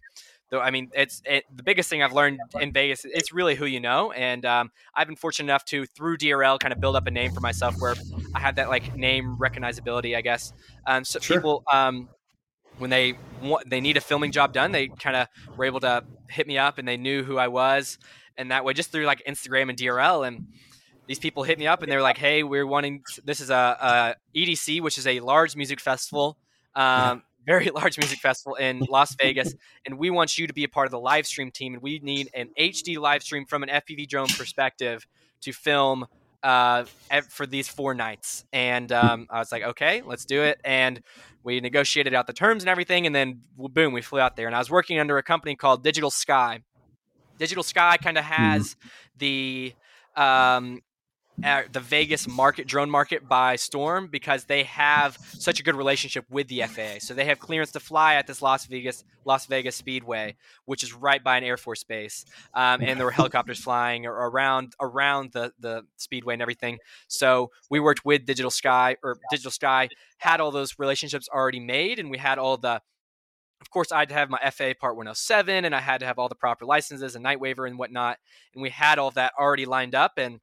though I mean it's it, the biggest thing I've learned in Vegas. It's really who you know, and um, I've been fortunate enough to through DRL kind of build up a name for myself where I had that like name recognizability, I guess. Um, so sure. people um, when they want they need a filming job done, they kind of were able to hit me up and they knew who I was, and that way just through like Instagram and DRL and these people hit me up and they're like, "Hey, we're wanting this is a, a EDC, which is a large music festival." Um, very large music festival in Las Vegas, and we want you to be a part of the live stream team. And we need an HD live stream from an FPV drone perspective to film uh, for these four nights. And um, I was like, okay, let's do it. And we negotiated out the terms and everything, and then boom, we flew out there. And I was working under a company called Digital Sky. Digital Sky kind of mm-hmm. has the um, the Vegas market drone market by storm because they have such a good relationship with the FAA. So they have clearance to fly at this Las Vegas Las Vegas Speedway, which is right by an Air Force base, um, and there were helicopters flying around around the the speedway and everything. So we worked with Digital Sky or Digital Sky had all those relationships already made, and we had all the of course, I had to have my FA Part 107, and I had to have all the proper licenses and night waiver and whatnot. And we had all that already lined up. And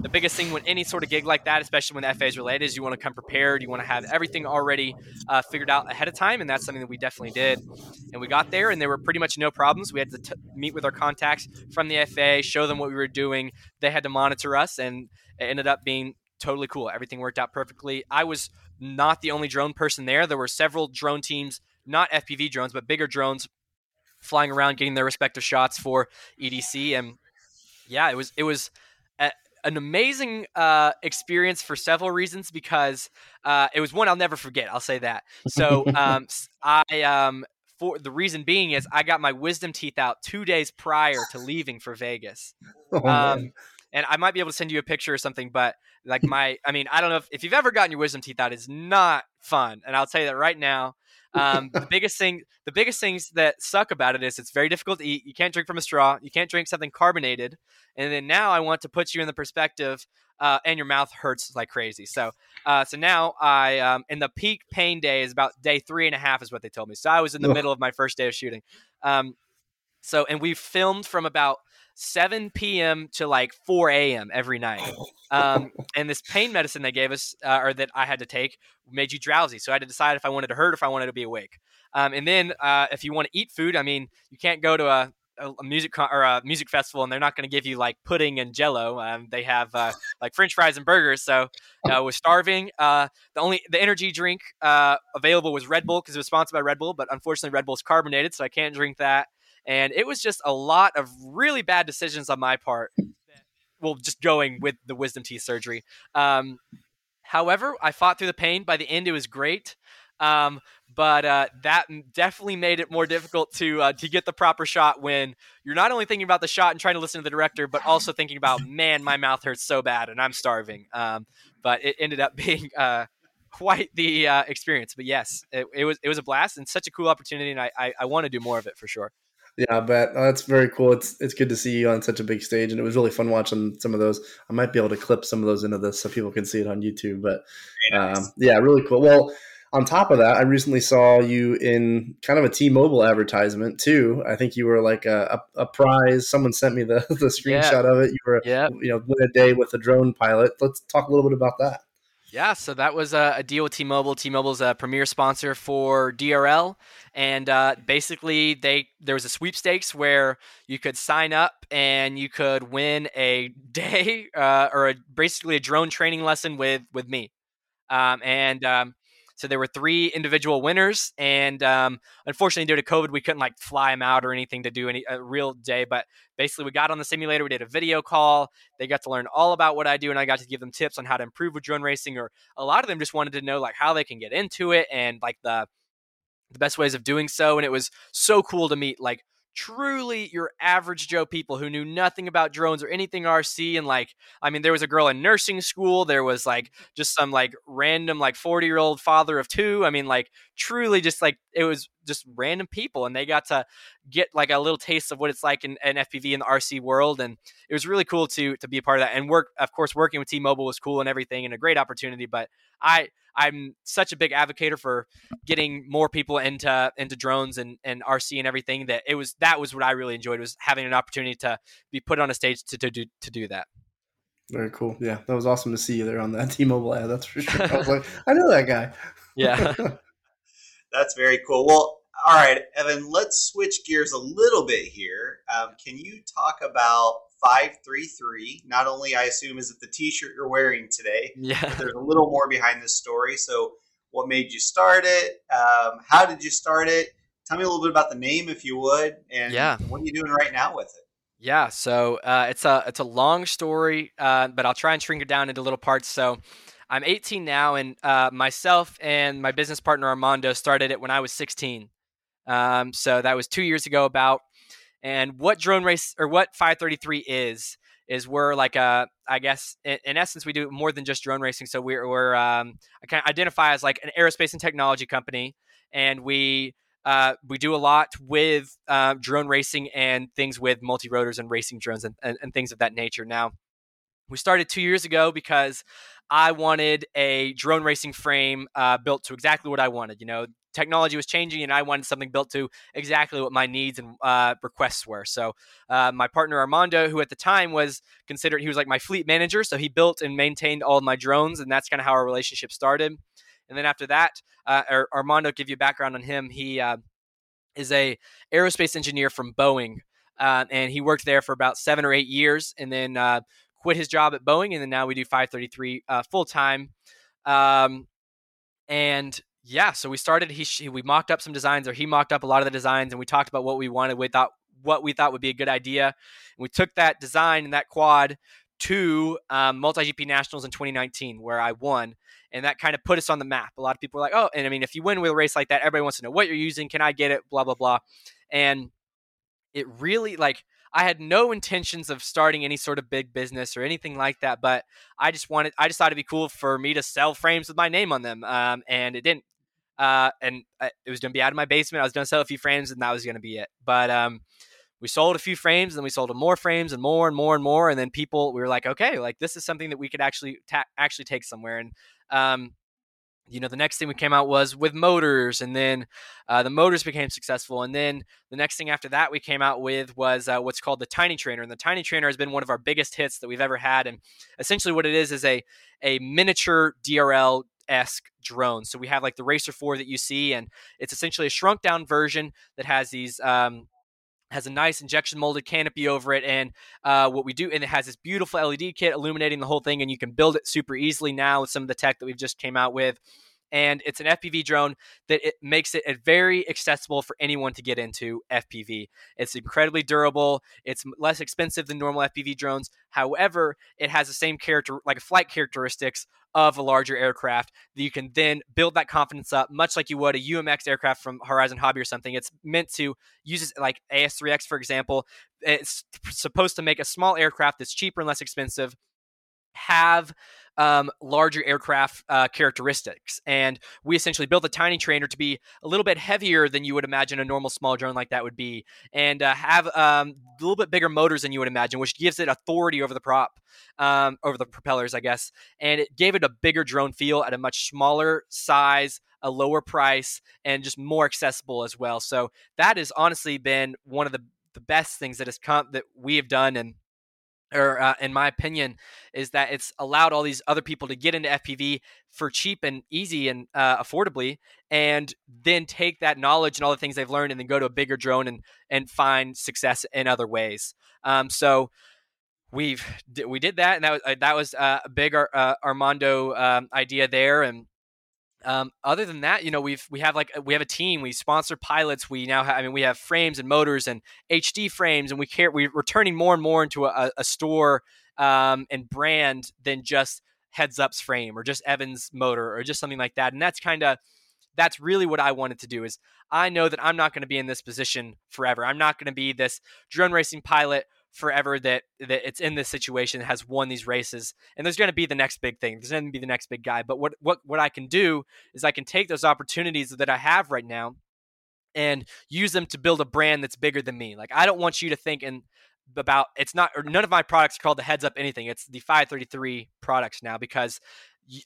the biggest thing when any sort of gig like that, especially when the FAA is related, is you want to come prepared. You want to have everything already uh, figured out ahead of time, and that's something that we definitely did. And we got there, and there were pretty much no problems. We had to t- meet with our contacts from the FA, show them what we were doing. They had to monitor us, and it ended up being totally cool. Everything worked out perfectly. I was not the only drone person there. There were several drone teams not FPV drones, but bigger drones flying around, getting their respective shots for EDC. And yeah, it was it was a, an amazing uh, experience for several reasons because uh, it was one I'll never forget. I'll say that. So um, I um, for the reason being is I got my wisdom teeth out two days prior to leaving for Vegas. Oh, um, and I might be able to send you a picture or something, but like my, I mean, I don't know if, if you've ever gotten your wisdom teeth out, it's not fun. And I'll tell you that right now. Um, the biggest thing, the biggest things that suck about it is it's very difficult to eat. You can't drink from a straw. You can't drink something carbonated. And then now I want to put you in the perspective, uh, and your mouth hurts like crazy. So, uh, so now I, um, in the peak pain day is about day three and a half is what they told me. So I was in the middle of my first day of shooting. Um, so, and we filmed from about 7 p.m. to like 4 a.m. every night. Um, and this pain medicine they gave us, uh, or that I had to take, made you drowsy. So I had to decide if I wanted to hurt, or if I wanted to be awake. Um, and then uh, if you want to eat food, I mean, you can't go to a, a music con- or a music festival and they're not going to give you like pudding and jello. Um, they have uh, like French fries and burgers. So uh, I was starving. Uh, the only the energy drink uh, available was Red Bull because it was sponsored by Red Bull, but unfortunately Red Bull's carbonated, so I can't drink that. And it was just a lot of really bad decisions on my part. Well, just going with the wisdom teeth surgery. Um, however, I fought through the pain. By the end, it was great. Um, but uh, that definitely made it more difficult to uh, to get the proper shot when you're not only thinking about the shot and trying to listen to the director, but also thinking about, man, my mouth hurts so bad and I'm starving. Um, but it ended up being uh, quite the uh, experience. But yes, it, it, was it was a blast and such a cool opportunity, and I, I, I want to do more of it for sure. Yeah, but oh, that's very cool. It's it's good to see you on such a big stage, and it was really fun watching some of those. I might be able to clip some of those into this so people can see it on YouTube. But um, yeah, really cool. Well, on top of that, I recently saw you in kind of a T-Mobile advertisement too. I think you were like a, a, a prize. Someone sent me the the screenshot yeah. of it. You were, yeah. you know, win a day with a drone pilot. Let's talk a little bit about that. Yeah, so that was a, a deal with T-Mobile. T-Mobile's a premier sponsor for DRL, and uh, basically they there was a sweepstakes where you could sign up and you could win a day uh, or a, basically a drone training lesson with with me, um, and um, so there were three individual winners, and um, unfortunately, due to COVID, we couldn't like fly them out or anything to do any a real day. But basically, we got on the simulator, we did a video call. They got to learn all about what I do, and I got to give them tips on how to improve with drone racing. Or a lot of them just wanted to know like how they can get into it and like the the best ways of doing so. And it was so cool to meet like truly your average Joe people who knew nothing about drones or anything RC. And like, I mean, there was a girl in nursing school. There was like just some like random like 40 year old father of two. I mean, like truly just like it was just random people and they got to get like a little taste of what it's like in, in FPV in the RC world. And it was really cool to, to be a part of that and work, of course, working with T-Mobile was cool and everything and a great opportunity. But I, I'm such a big advocate for getting more people into into drones and, and RC and everything that it was that was what I really enjoyed was having an opportunity to be put on a stage to, to do to do that. Very cool. Yeah, that was awesome to see you there on that T-Mobile ad. That's for sure. I was like, I know that guy. Yeah. That's very cool. Well, all right, Evan, let's switch gears a little bit here. Um, can you talk about 533? Not only, I assume, is it the t shirt you're wearing today, yeah. there's a little more behind this story. So, what made you start it? Um, how did you start it? Tell me a little bit about the name, if you would, and yeah. what are you doing right now with it? Yeah, so uh, it's a it's a long story, uh, but I'll try and shrink it down into little parts. So, I'm 18 now, and uh, myself and my business partner Armando started it when I was 16. Um, so that was two years ago, about. And what drone race or what 533 is is we're like a I guess in, in essence we do more than just drone racing. So we're we're um, I can identify as like an aerospace and technology company, and we uh, we do a lot with uh, drone racing and things with multi rotors and racing drones and, and, and, things of that nature. Now, we started two years ago because I wanted a drone racing frame uh, built to exactly what I wanted. You know, technology was changing, and I wanted something built to exactly what my needs and uh, requests were. So, uh, my partner Armando, who at the time was considered, he was like my fleet manager, so he built and maintained all my drones, and that's kind of how our relationship started. And then after that, uh, Armando, give you background on him. He uh, is a aerospace engineer from Boeing. Uh, and he worked there for about seven or eight years, and then uh, quit his job at Boeing, and then now we do 533 uh, full time. Um, and yeah, so we started. He we mocked up some designs, or he mocked up a lot of the designs, and we talked about what we wanted. We thought what we thought would be a good idea. And we took that design and that quad to um, MultiGP nationals in 2019, where I won, and that kind of put us on the map. A lot of people were like, "Oh," and I mean, if you win with a race like that, everybody wants to know what you're using. Can I get it? Blah blah blah, and it really like I had no intentions of starting any sort of big business or anything like that, but I just wanted, I just thought it'd be cool for me to sell frames with my name on them. Um, and it didn't, uh, and I, it was going to be out of my basement. I was going to sell a few frames and that was going to be it. But, um, we sold a few frames and then we sold more frames and more and more and more. And then people, we were like, okay, like this is something that we could actually, ta- actually take somewhere. And, um, you know, the next thing we came out was with motors, and then uh, the motors became successful. And then the next thing after that we came out with was uh, what's called the Tiny Trainer. And the Tiny Trainer has been one of our biggest hits that we've ever had. And essentially, what it is is a a miniature DRL esque drone. So we have like the Racer 4 that you see, and it's essentially a shrunk down version that has these um, has a nice injection molded canopy over it and uh, what we do and it has this beautiful led kit illuminating the whole thing and you can build it super easily now with some of the tech that we've just came out with and it's an FPV drone that it makes it very accessible for anyone to get into FPV. It's incredibly durable. It's less expensive than normal FPV drones. However, it has the same character, like flight characteristics of a larger aircraft that you can then build that confidence up, much like you would a UMX aircraft from Horizon Hobby or something. It's meant to use like AS3X, for example. It's supposed to make a small aircraft that's cheaper and less expensive have um, larger aircraft uh, characteristics. And we essentially built a tiny trainer to be a little bit heavier than you would imagine a normal small drone like that would be, and uh, have um, a little bit bigger motors than you would imagine, which gives it authority over the prop, um, over the propellers, I guess. And it gave it a bigger drone feel at a much smaller size, a lower price, and just more accessible as well. So that has honestly been one of the the best things that has come that we have done and or uh, in my opinion, is that it's allowed all these other people to get into FPV for cheap and easy and uh, affordably, and then take that knowledge and all the things they've learned, and then go to a bigger drone and and find success in other ways. Um, so we've we did that, and that was uh, that was uh, a big uh, Armando um, idea there, and um, other than that, you know, we've we have like we have a team. We sponsor pilots. We now have, I mean, we have frames and motors and HD frames, and we care. We're turning more and more into a, a store um, and brand than just heads ups frame or just Evans motor or just something like that. And that's kind of that's really what I wanted to do. Is I know that I'm not going to be in this position forever. I'm not going to be this drone racing pilot forever that that it's in this situation has won these races and there's going to be the next big thing there's going to be the next big guy but what what what I can do is I can take those opportunities that I have right now and use them to build a brand that's bigger than me like I don't want you to think and about it's not or none of my products are called the heads up anything it's the 533 products now because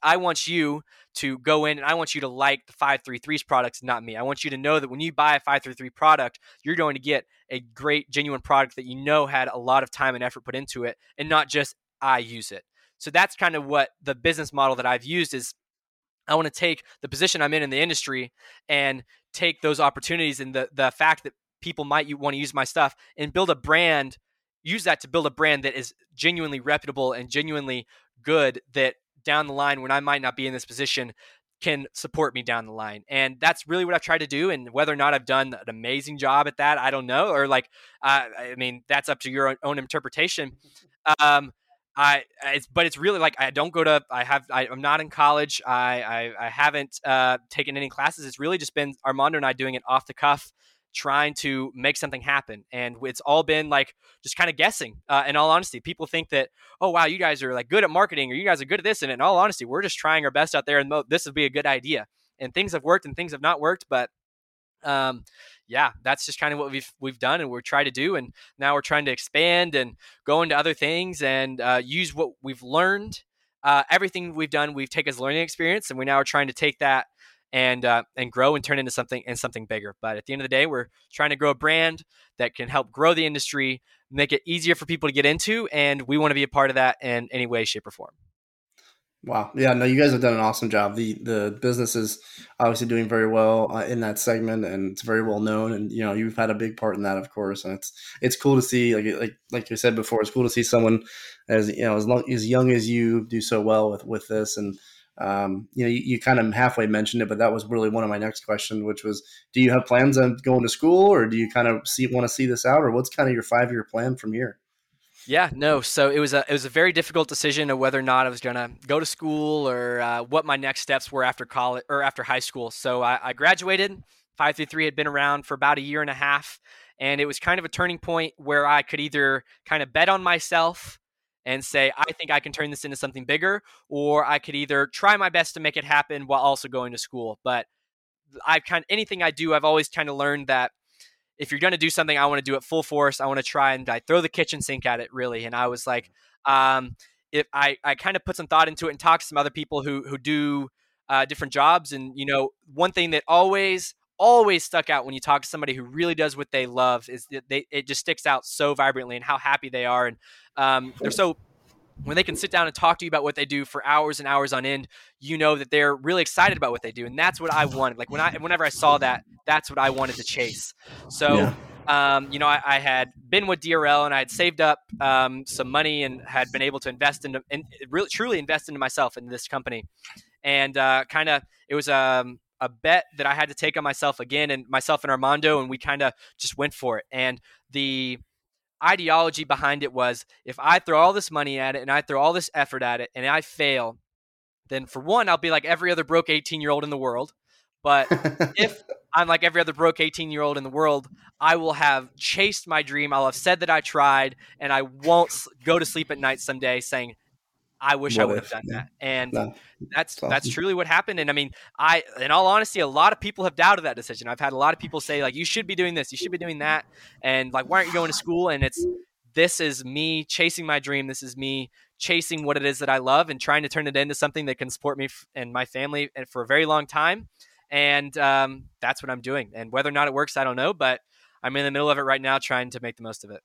I want you to go in and I want you to like the 533's products, not me. I want you to know that when you buy a 533 product, you're going to get a great, genuine product that you know had a lot of time and effort put into it and not just I use it. So that's kind of what the business model that I've used is I want to take the position I'm in in the industry and take those opportunities and the the fact that people might want to use my stuff and build a brand use that to build a brand that is genuinely reputable and genuinely good that down the line when I might not be in this position can support me down the line. And that's really what I've tried to do. And whether or not I've done an amazing job at that, I don't know. Or like, uh, I mean, that's up to your own, interpretation. Um, I, it's, but it's really like I don't go to. I have. I, am not in college. I, I, I haven't uh, taken any classes. It's really just been Armando and I doing it off the cuff trying to make something happen. And it's all been like just kind of guessing. Uh, in all honesty, people think that, oh, wow, you guys are like good at marketing or you guys are good at this. And in all honesty, we're just trying our best out there and this would be a good idea. And things have worked and things have not worked. But um, yeah, that's just kind of what we've we've done and we're trying to do. And now we're trying to expand and go into other things and uh, use what we've learned. Uh, everything we've done, we've taken as learning experience, and we now are trying to take that and uh, and grow and turn into something and something bigger. But at the end of the day, we're trying to grow a brand that can help grow the industry, make it easier for people to get into, and we want to be a part of that in any way, shape, or form. Wow. Yeah, no, you guys have done an awesome job. The the business is obviously doing very well uh, in that segment, and it's very well known. And you know, you've had a big part in that, of course. And it's it's cool to see, like like like you said before, it's cool to see someone as you know as long as young as you do so well with with this. And um, you know, you, you, kind of halfway mentioned it, but that was really one of my next questions, which was, do you have plans on going to school, or do you kind of see want to see this out, or what's kind of your five year plan from here? Yeah, no. So it was a it was a very difficult decision of whether or not I was to go to school or uh, what my next steps were after college or after high school. So I, I graduated. Five through three had been around for about a year and a half, and it was kind of a turning point where I could either kind of bet on myself and say, I think I can turn this into something bigger, or I could either try my best to make it happen while also going to school. But I've kind of, anything I do, I've always kind of learned that if you're going to do something, I want to do it full force. I want to try and I throw the kitchen sink at it really. And I was like, um, if I, I kind of put some thought into it and talk to some other people who, who do uh, different jobs. And, you know, one thing that always, always stuck out when you talk to somebody who really does what they love is that they, it just sticks out so vibrantly and how happy they are. And um, they're so when they can sit down and talk to you about what they do for hours and hours on end, you know that they're really excited about what they do, and that's what I wanted. Like when I, whenever I saw that, that's what I wanted to chase. So, yeah. um, you know, I, I, had been with DRL and I had saved up um, some money and had been able to invest into, and really truly invest into myself in this company, and uh, kind of it was um, a bet that I had to take on myself again, and myself and Armando, and we kind of just went for it, and the ideology behind it was if I throw all this money at it and I throw all this effort at it and I fail, then for one, I'll be like every other broke 18 year old in the world. But if I'm like every other broke 18 year old in the world, I will have chased my dream. I'll have said that I tried, and I won't go to sleep at night someday saying, I wish what I would have done yeah. that. And no, that's awesome. that's truly what happened. And I mean, I in all honesty, a lot of people have doubted that decision. I've had a lot of people say like you should be doing this, you should be doing that, and like why aren't you going to school? And it's this is me chasing my dream. This is me chasing what it is that I love and trying to turn it into something that can support me and my family for a very long time. And um, that's what I'm doing. And whether or not it works, I don't know, but I'm in the middle of it right now, trying to make the most of it.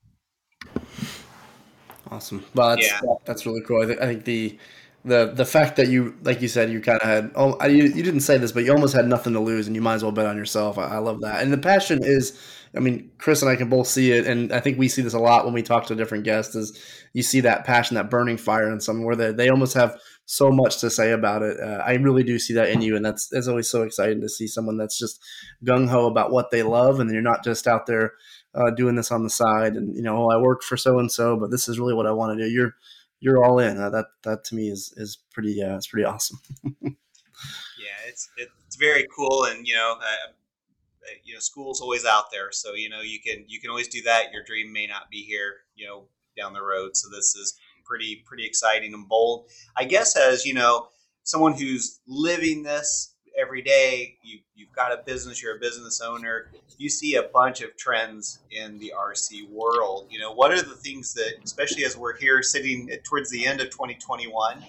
Awesome. Well, that's yeah. that's really cool. I, th- I think the the the fact that you like you said you kind of had oh you, you didn't say this but you almost had nothing to lose and you might as well bet on yourself I, I, love that and the passion is i mean chris and i can both see it and i think we see this a lot when we talk to different guests is you see that passion that burning fire in someone where they, they almost have so much to say about it uh, i really do see that in you and that's it's always so exciting to see someone that's just gung-ho about what they love and you're not just out there uh, doing this on the side, and you know, oh, I work for so and so, but this is really what I want to do. You're you're all in. Uh, that that to me is is pretty uh, it's pretty awesome. yeah, it's it's very cool, and you know, uh, uh, you know, school's always out there, so you know, you can you can always do that. Your dream may not be here, you know, down the road. So this is pretty pretty exciting and bold. I guess as you know, someone who's living this every day. You you've got a business. You're a business owner. You see a bunch of trends in the RC world. You know, what are the things that, especially as we're here sitting towards the end of 2021,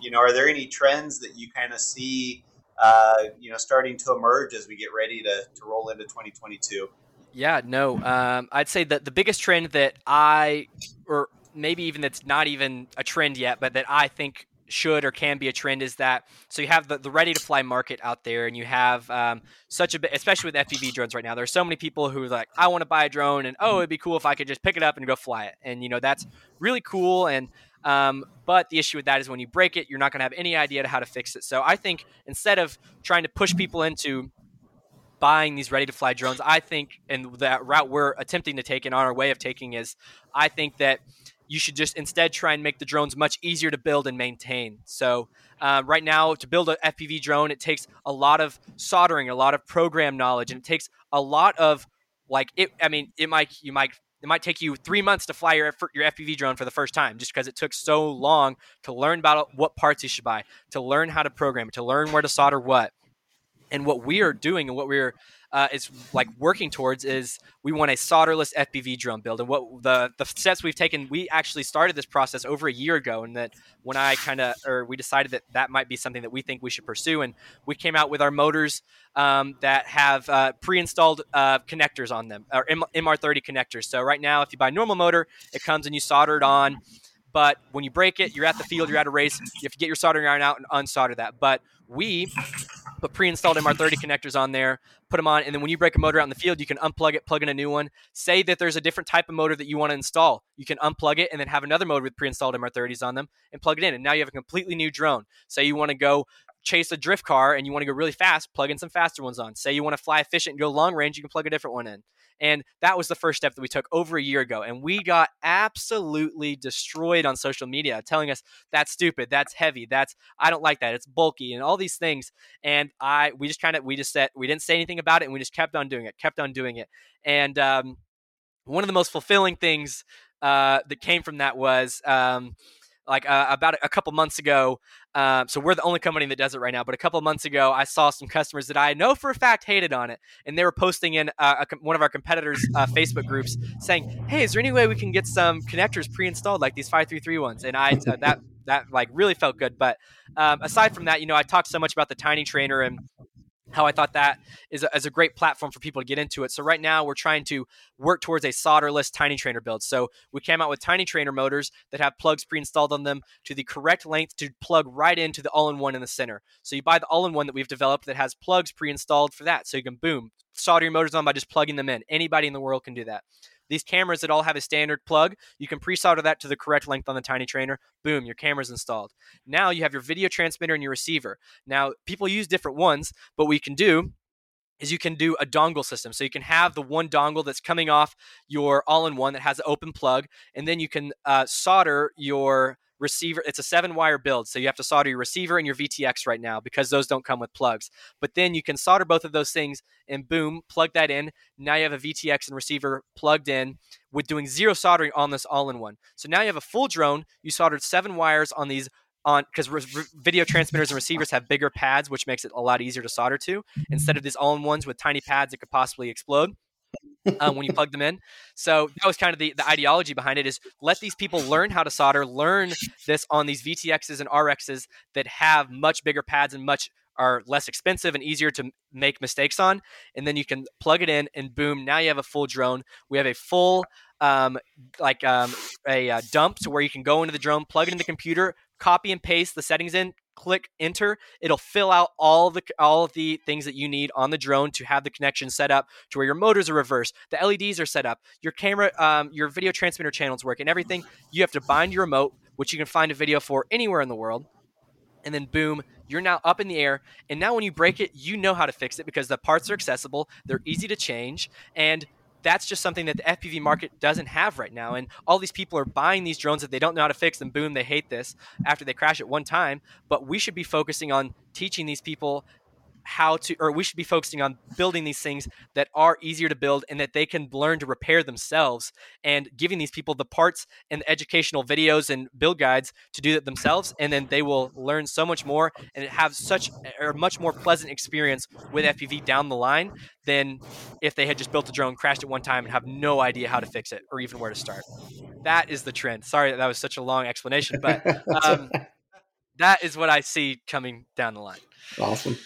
you know, are there any trends that you kind of see, uh, you know, starting to emerge as we get ready to, to roll into 2022? Yeah, no. Um, I'd say that the biggest trend that I, or maybe even that's not even a trend yet, but that I think should or can be a trend is that so you have the, the ready to fly market out there and you have um, such a bit especially with fpv drones right now there's so many people who are like i want to buy a drone and oh it'd be cool if i could just pick it up and go fly it. And you know that's really cool and um, but the issue with that is when you break it you're not going to have any idea how to fix it. So i think instead of trying to push people into buying these ready to fly drones i think and that route we're attempting to take and on our way of taking is i think that you should just instead try and make the drones much easier to build and maintain. So, uh, right now, to build an FPV drone, it takes a lot of soldering, a lot of program knowledge, and it takes a lot of like it. I mean, it might you might it might take you three months to fly your your FPV drone for the first time, just because it took so long to learn about what parts you should buy, to learn how to program to learn where to solder what. And what we are doing and what we're uh, is like working towards is we want a solderless FPV drone build. And what the the steps we've taken, we actually started this process over a year ago, and that when I kind of or we decided that that might be something that we think we should pursue, and we came out with our motors um, that have uh, pre-installed uh, connectors on them, or M- MR30 connectors. So right now, if you buy a normal motor, it comes and you solder it on. But when you break it, you're at the field, you're at a race, you have to get your soldering iron out and unsolder that. But we put pre-installed MR30 connectors on there, put them on, and then when you break a motor out in the field, you can unplug it, plug in a new one. Say that there's a different type of motor that you want to install, you can unplug it and then have another motor with pre-installed MR30s on them and plug it in, and now you have a completely new drone. Say you want to go chase a drift car and you want to go really fast, plug in some faster ones on. Say you want to fly efficient and go long range, you can plug a different one in. And that was the first step that we took over a year ago. And we got absolutely destroyed on social media telling us that's stupid, that's heavy, that's I don't like that, it's bulky, and all these things. And I we just kind of we just said we didn't say anything about it and we just kept on doing it, kept on doing it. And um, one of the most fulfilling things uh, that came from that was um, like uh, about a couple months ago. Um, so we're the only company that does it right now. But a couple months ago, I saw some customers that I know for a fact hated on it, and they were posting in uh, a, one of our competitors' uh, Facebook groups saying, "Hey, is there any way we can get some connectors pre-installed like these five three three ones?" And I uh, that that like really felt good. But um, aside from that, you know, I talked so much about the Tiny Trainer and how I thought that is a, is a great platform for people to get into it. So right now we're trying to work towards a solderless Tiny Trainer build. So we came out with Tiny Trainer motors that have plugs pre-installed on them to the correct length to plug right into the all-in-one in the center. So you buy the all-in-one that we've developed that has plugs pre-installed for that. So you can boom solder your motors on by just plugging them in. Anybody in the world can do that. These cameras that all have a standard plug, you can pre-solder that to the correct length on the Tiny Trainer. Boom, your camera's installed. Now you have your video transmitter and your receiver. Now people use different ones, but what you can do is you can do a dongle system. So you can have the one dongle that's coming off your all-in-one that has an open plug, and then you can uh, solder your receiver. It's a seven wire build, so you have to solder your receiver and your VTX right now because those don't come with plugs. But then you can solder both of those things and boom, plug that in. Now you have a VTX and receiver plugged in with doing zero soldering on this all in one. So now you have a full drone. You soldered seven wires on these on because re- video transmitters and receivers have bigger pads, which makes it a lot easier to solder to instead of these all in ones with tiny pads that could possibly explode um, when you plug them in. So that was kind of the, the ideology behind it is let these people learn how to solder, learn this on these VTXs and RXs that have much bigger pads and much are less expensive and easier to make mistakes on. And then you can plug it in and boom, now you have a full drone. We have a full um, like um, a uh, dump to where you can go into the drone, plug it in the computer, copy and paste the settings in, click enter it'll fill out all the all of the things that you need on the drone to have the connection set up to where your motors are reversed the leds are set up your camera um, your video transmitter channels work and everything. You have to bind your remote which you can find a video for anywhere in the world and then boom you're now up in the air and now when you break it you know how to fix it because the parts are accessible they're easy to change and that's just something that the FPV market doesn't have right now. And all these people are buying these drones that they don't know how to fix, and boom, they hate this after they crash it one time. But we should be focusing on teaching these people how to or we should be focusing on building these things that are easier to build and that they can learn to repair themselves and giving these people the parts and the educational videos and build guides to do that themselves and then they will learn so much more and have such a much more pleasant experience with FPV down the line than if they had just built a drone crashed it one time and have no idea how to fix it or even where to start that is the trend sorry that, that was such a long explanation but um, that is what I see coming down the line. Awesome.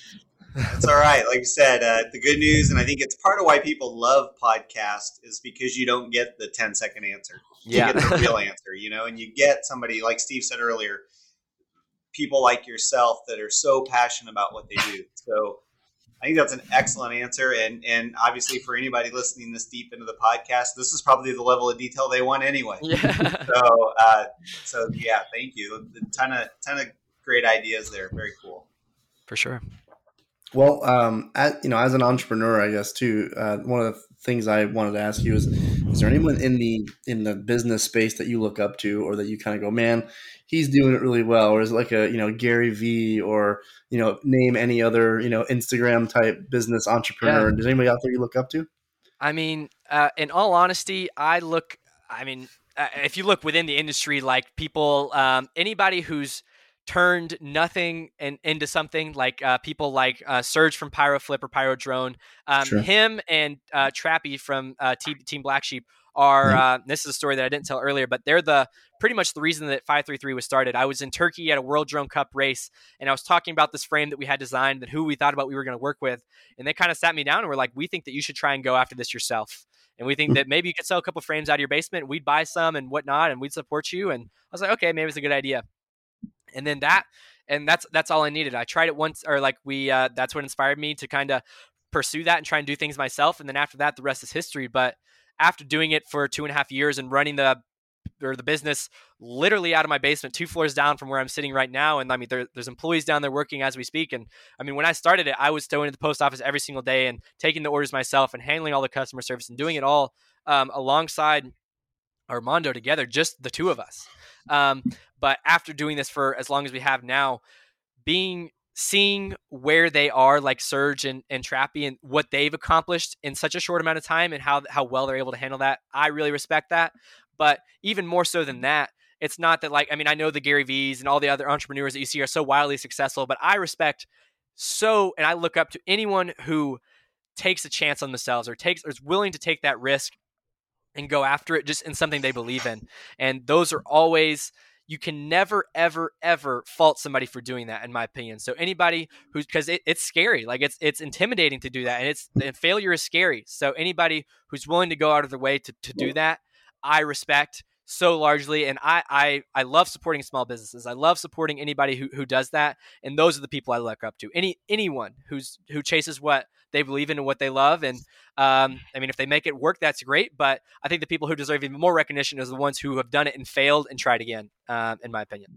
That's all right. Like I said, uh, the good news, and I think it's part of why people love podcasts, is because you don't get the 10 second answer. You yeah. get the real answer, you know, and you get somebody like Steve said earlier, people like yourself that are so passionate about what they do. So I think that's an excellent answer, and and obviously for anybody listening this deep into the podcast, this is probably the level of detail they want anyway. Yeah. So uh, so yeah, thank you. A ton of ton of great ideas there. Very cool. For sure. Well, um, as, you know, as an entrepreneur, I guess too, uh, one of the things I wanted to ask you is: Is there anyone in the in the business space that you look up to, or that you kind of go, "Man, he's doing it really well," or is it like a you know Gary V, or you know, name any other you know Instagram type business entrepreneur? Yeah. Does anybody out there you look up to? I mean, uh, in all honesty, I look. I mean, uh, if you look within the industry, like people, um, anybody who's turned nothing in, into something like uh, people like uh, Surge from Pyroflip or Pyro Drone. Um, sure. Him and uh, Trappy from uh, Team, Team Black Sheep are. Mm-hmm. Uh, this is a story that I didn't tell earlier, but they're the pretty much the reason that 533 was started. I was in Turkey at a World Drone Cup race, and I was talking about this frame that we had designed and who we thought about we were going to work with, and they kind of sat me down and were like, "We think that you should try and go after this yourself." and we think mm. that maybe you could sell a couple frames out of your basement. We'd buy some and whatnot, and we'd support you. And I was like, okay, maybe it's a good idea and then that and that's that's all I needed. I tried it once, or like we uh, that's what inspired me to kind of pursue that and try and do things myself. And then after that, the rest is history. But after doing it for two and a half years and running the or the business literally out of my basement, two floors down from where I'm sitting right now. And I mean, there, there's employees down there working as we speak. And I mean, when I started it, I was going to the post office every single day and taking the orders myself and handling all the customer service and doing it all um, alongside Armando together, just the two of us. Um, but after doing this for as long as we have now, being seeing where they are, like Surge and, and Trappy, and what they've accomplished in such a short amount of time, and how how well they're able to handle that, I really respect that. But even more so than that, it's not that like I mean I know the Gary V's and all the other entrepreneurs that you see are so wildly successful, but I respect so and I look up to anyone who takes a chance on themselves or takes or is willing to take that risk and go after it just in something they believe in. And those are always you can never ever ever fault somebody for doing that in my opinion. So anybody who's because it, it's scary. Like it's it's intimidating to do that and it's and failure is scary. So anybody who's willing to go out of their way to, to do that i respect so largely and I, I i love supporting small businesses. I love supporting anybody who, who does that and those are the people i look up to. Any anyone who's who chases what they believe in and what they love and um, i mean if they make it work that's great but i think the people who deserve even more recognition is the ones who have done it and failed and tried again uh, in my opinion.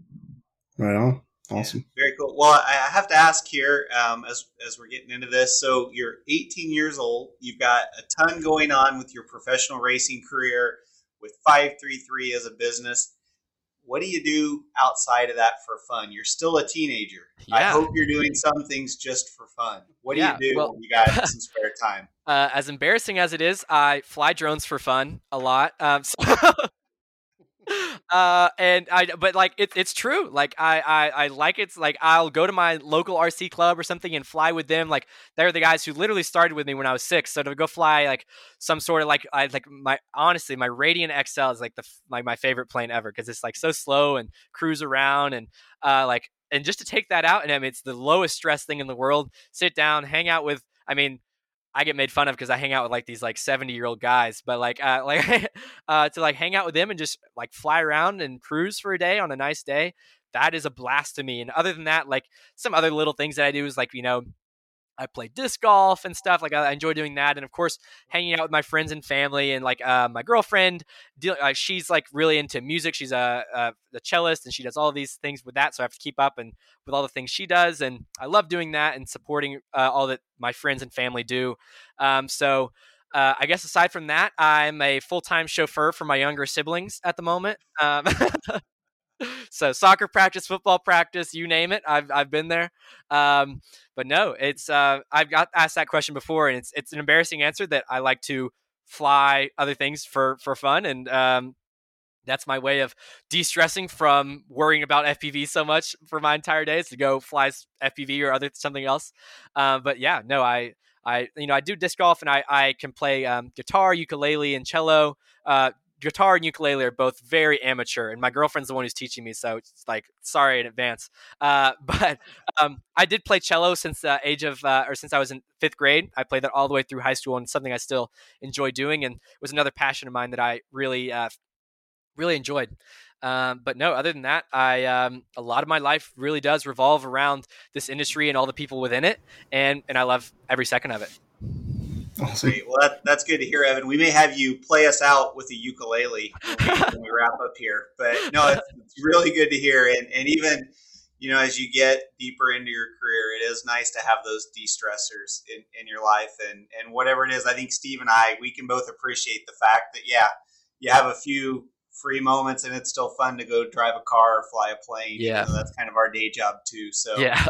Right on. Awesome. Yeah, very cool. Well i have to ask here um, as as we're getting into this so you're 18 years old you've got a ton going on with your professional racing career with 533 as a business. What do you do outside of that for fun? You're still a teenager. Yeah. I hope you're doing some things just for fun. What do yeah, you do well, when you got some spare time? Uh, as embarrassing as it is, I fly drones for fun a lot. Um, so uh and i but like it, it's true like I, I i like it's like i'll go to my local rc club or something and fly with them like they're the guys who literally started with me when i was six so to go fly like some sort of like i like my honestly my Radian XL is like the like my favorite plane ever because it's like so slow and cruise around and uh like and just to take that out and I mean, it's the lowest stress thing in the world sit down hang out with i mean I get made fun of because I hang out with like these like 70 year old guys, but like, uh, like, uh, to like hang out with them and just like fly around and cruise for a day on a nice day, that is a blast to me. And other than that, like some other little things that I do is like, you know, I play disc golf and stuff. Like I enjoy doing that, and of course, hanging out with my friends and family. And like uh, my girlfriend, uh, she's like really into music. She's a, a, a cellist, and she does all these things with that. So I have to keep up and with all the things she does, and I love doing that and supporting uh, all that my friends and family do. Um, so. Uh, I guess aside from that, I'm a full time chauffeur for my younger siblings at the moment. Um, so soccer practice, football practice, you name it, I've I've been there. Um, but no, it's uh, I've got asked that question before, and it's it's an embarrassing answer that I like to fly other things for for fun, and um, that's my way of de-stressing from worrying about FPV so much for my entire days to go fly FPV or other something else. Uh, but yeah, no, I I you know I do disc golf and I I can play um, guitar, ukulele, and cello. Uh, guitar and ukulele are both very amateur, and my girlfriend's the one who's teaching me, so it's like sorry in advance. Uh, but um, I did play cello since the age of, uh, or since I was in fifth grade. I played that all the way through high school, and something I still enjoy doing, and was another passion of mine that I really, uh, really enjoyed. Um, but no, other than that, I um, a lot of my life really does revolve around this industry and all the people within it, and and I love every second of it. Awesome. Great. Well, that, that's good to hear, Evan. We may have you play us out with a ukulele when we, when we wrap up here. But no, it's, it's, really good to hear. And, and even, you know, as you get deeper into your career, it is nice to have those de-stressors in, in your life. And, and whatever it is, I think Steve and I, we can both appreciate the fact that, yeah, you have a few free moments and it's still fun to go drive a car or fly a plane. Yeah. You know, that's kind of our day job too. So yeah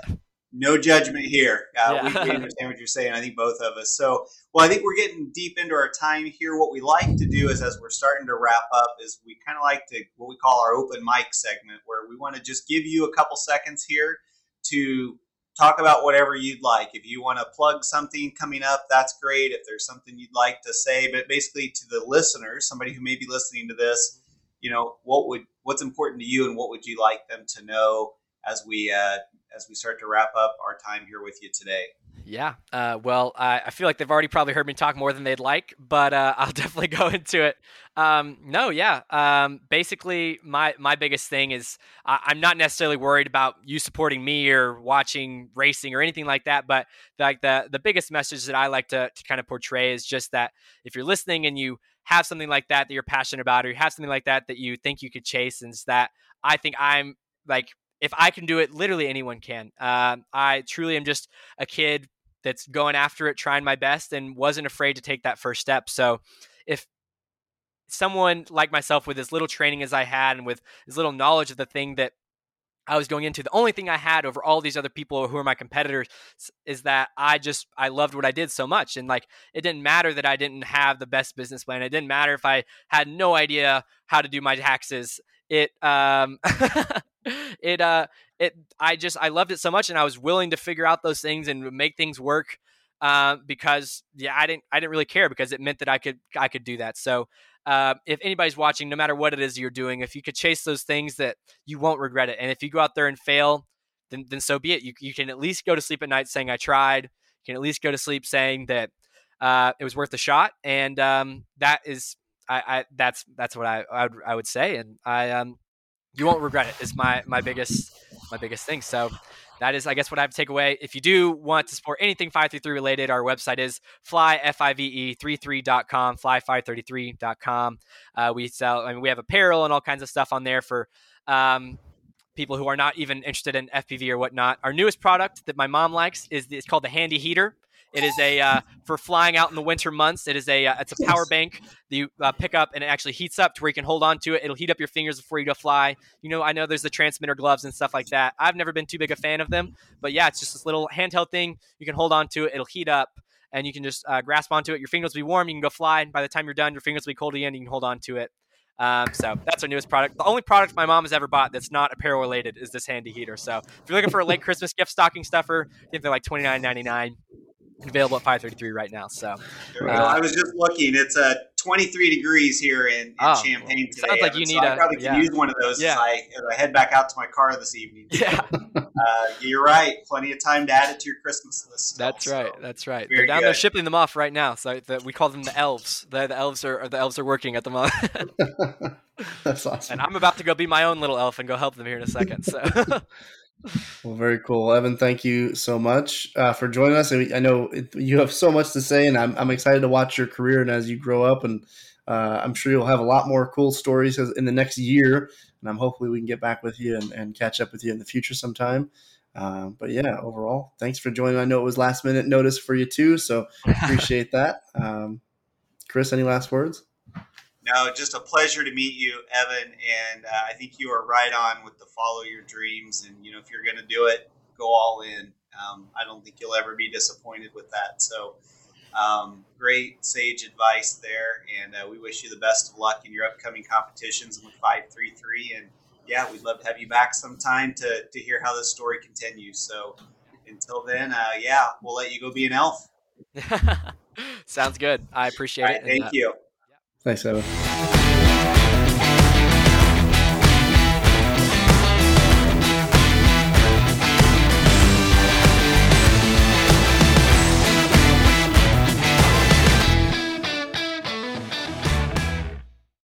no judgment here. Uh, yeah. we, we, understand what you're saying. I think both of us. So, well, I think we're getting deep into our time here. What we like to do is, as we're starting to wrap up, is we kind of like to what we call our open mic segment, where we want to just give you a couple seconds here to talk about whatever you'd like. If you want to plug something coming up, that's great. If there's something you'd like to say, but basically to the listeners, somebody who may be listening to this, you know, what would what's important to you, and what would you like them to know as we uh, as we start to wrap up our time here with you today. Yeah. Uh, well, I, I, feel like they've already probably heard me talk more than they'd like, but uh, I'll definitely go into it. Um, no, yeah. Um, basically, my my biggest thing is I, am not necessarily worried about you supporting me or watching racing or anything like that. But like the the biggest message that I like to to kind of portray is just that if you're listening and you have something like that that you're passionate about, or you have something like that that you think you could chase, and that I think I'm like if I can do it, literally anyone can. Uh, I truly am just a kid that's going after it, trying my best, and wasn't afraid to take that first step. So, if someone like myself with as little training as I had and with as little knowledge of the thing that I was going into. The only thing I had over all these other people who are my competitors is that I just I loved what I did so much, and like it didn't matter that I didn't have the best business plan. It didn't matter if I had no idea how to do my taxes. It um it uh it I just I loved it so much, and I was willing to figure out those things and make things work. Uh, because yeah, I didn't I didn't really care because it meant that I could I could do that. So uh, if anybody's watching, no matter what it is you're doing, if you could chase those things that you won't regret it, and if you go out there and fail, then then so be it. You you can at least go to sleep at night saying I tried. You can at least go to sleep saying that uh, it was worth a shot, and um, that is I, I, that's that's what I I would, I would say, and I um you won't regret it is my my biggest my biggest thing. So that is, I guess, what I have to take away. If you do want to support anything 533 related, our website is fly, F-I-V-E, 33.com, fly533.com. Uh, we sell, I mean, we have apparel and all kinds of stuff on there for um, people who are not even interested in FPV or whatnot. Our newest product that my mom likes is it's called the Handy Heater. It is a uh, for flying out in the winter months. It is a uh, it's a power bank that you uh, pick up and it actually heats up to where you can hold on to it. It'll heat up your fingers before you go fly. You know, I know there's the transmitter gloves and stuff like that. I've never been too big a fan of them, but yeah, it's just this little handheld thing. You can hold on to it. It'll heat up and you can just uh, grasp onto it. Your fingers will be warm. You can go fly. And by the time you're done, your fingers will be cold again. You can hold on to it. Um, so that's our newest product. The only product my mom has ever bought that's not apparel related is this handy heater. So if you're looking for a late Christmas gift stocking stuffer, I think they're like twenty nine ninety nine available at 533 right now. So uh, I was just looking. It's uh, 23 degrees here in, in oh, Champaign today. Sounds like you so need I probably yeah. use one of those yeah. as, I, as I head back out to my car this evening. Yeah. uh, you're right. Plenty of time to add it to your Christmas list. That's right. So that's right. They're down good. there shipping them off right now. So the, we call them the elves. The, the elves are the elves are working at the moment. that's awesome. And I'm about to go be my own little elf and go help them here in a second. So well, very cool, Evan. Thank you so much uh, for joining us. I know it, you have so much to say, and I'm, I'm excited to watch your career and as you grow up. And uh, I'm sure you'll have a lot more cool stories in the next year. And I'm hopefully we can get back with you and, and catch up with you in the future sometime. Uh, but yeah, overall, thanks for joining. I know it was last minute notice for you too, so appreciate that. Um, Chris, any last words? No, just a pleasure to meet you, Evan. And uh, I think you are right on with the follow your dreams. And, you know, if you're going to do it, go all in. Um, I don't think you'll ever be disappointed with that. So, um, great sage advice there. And uh, we wish you the best of luck in your upcoming competitions with 533. And yeah, we'd love to have you back sometime to, to hear how this story continues. So, until then, uh, yeah, we'll let you go be an elf. Sounds good. I appreciate right, it. Thank and, uh, you. Thanks, Evan.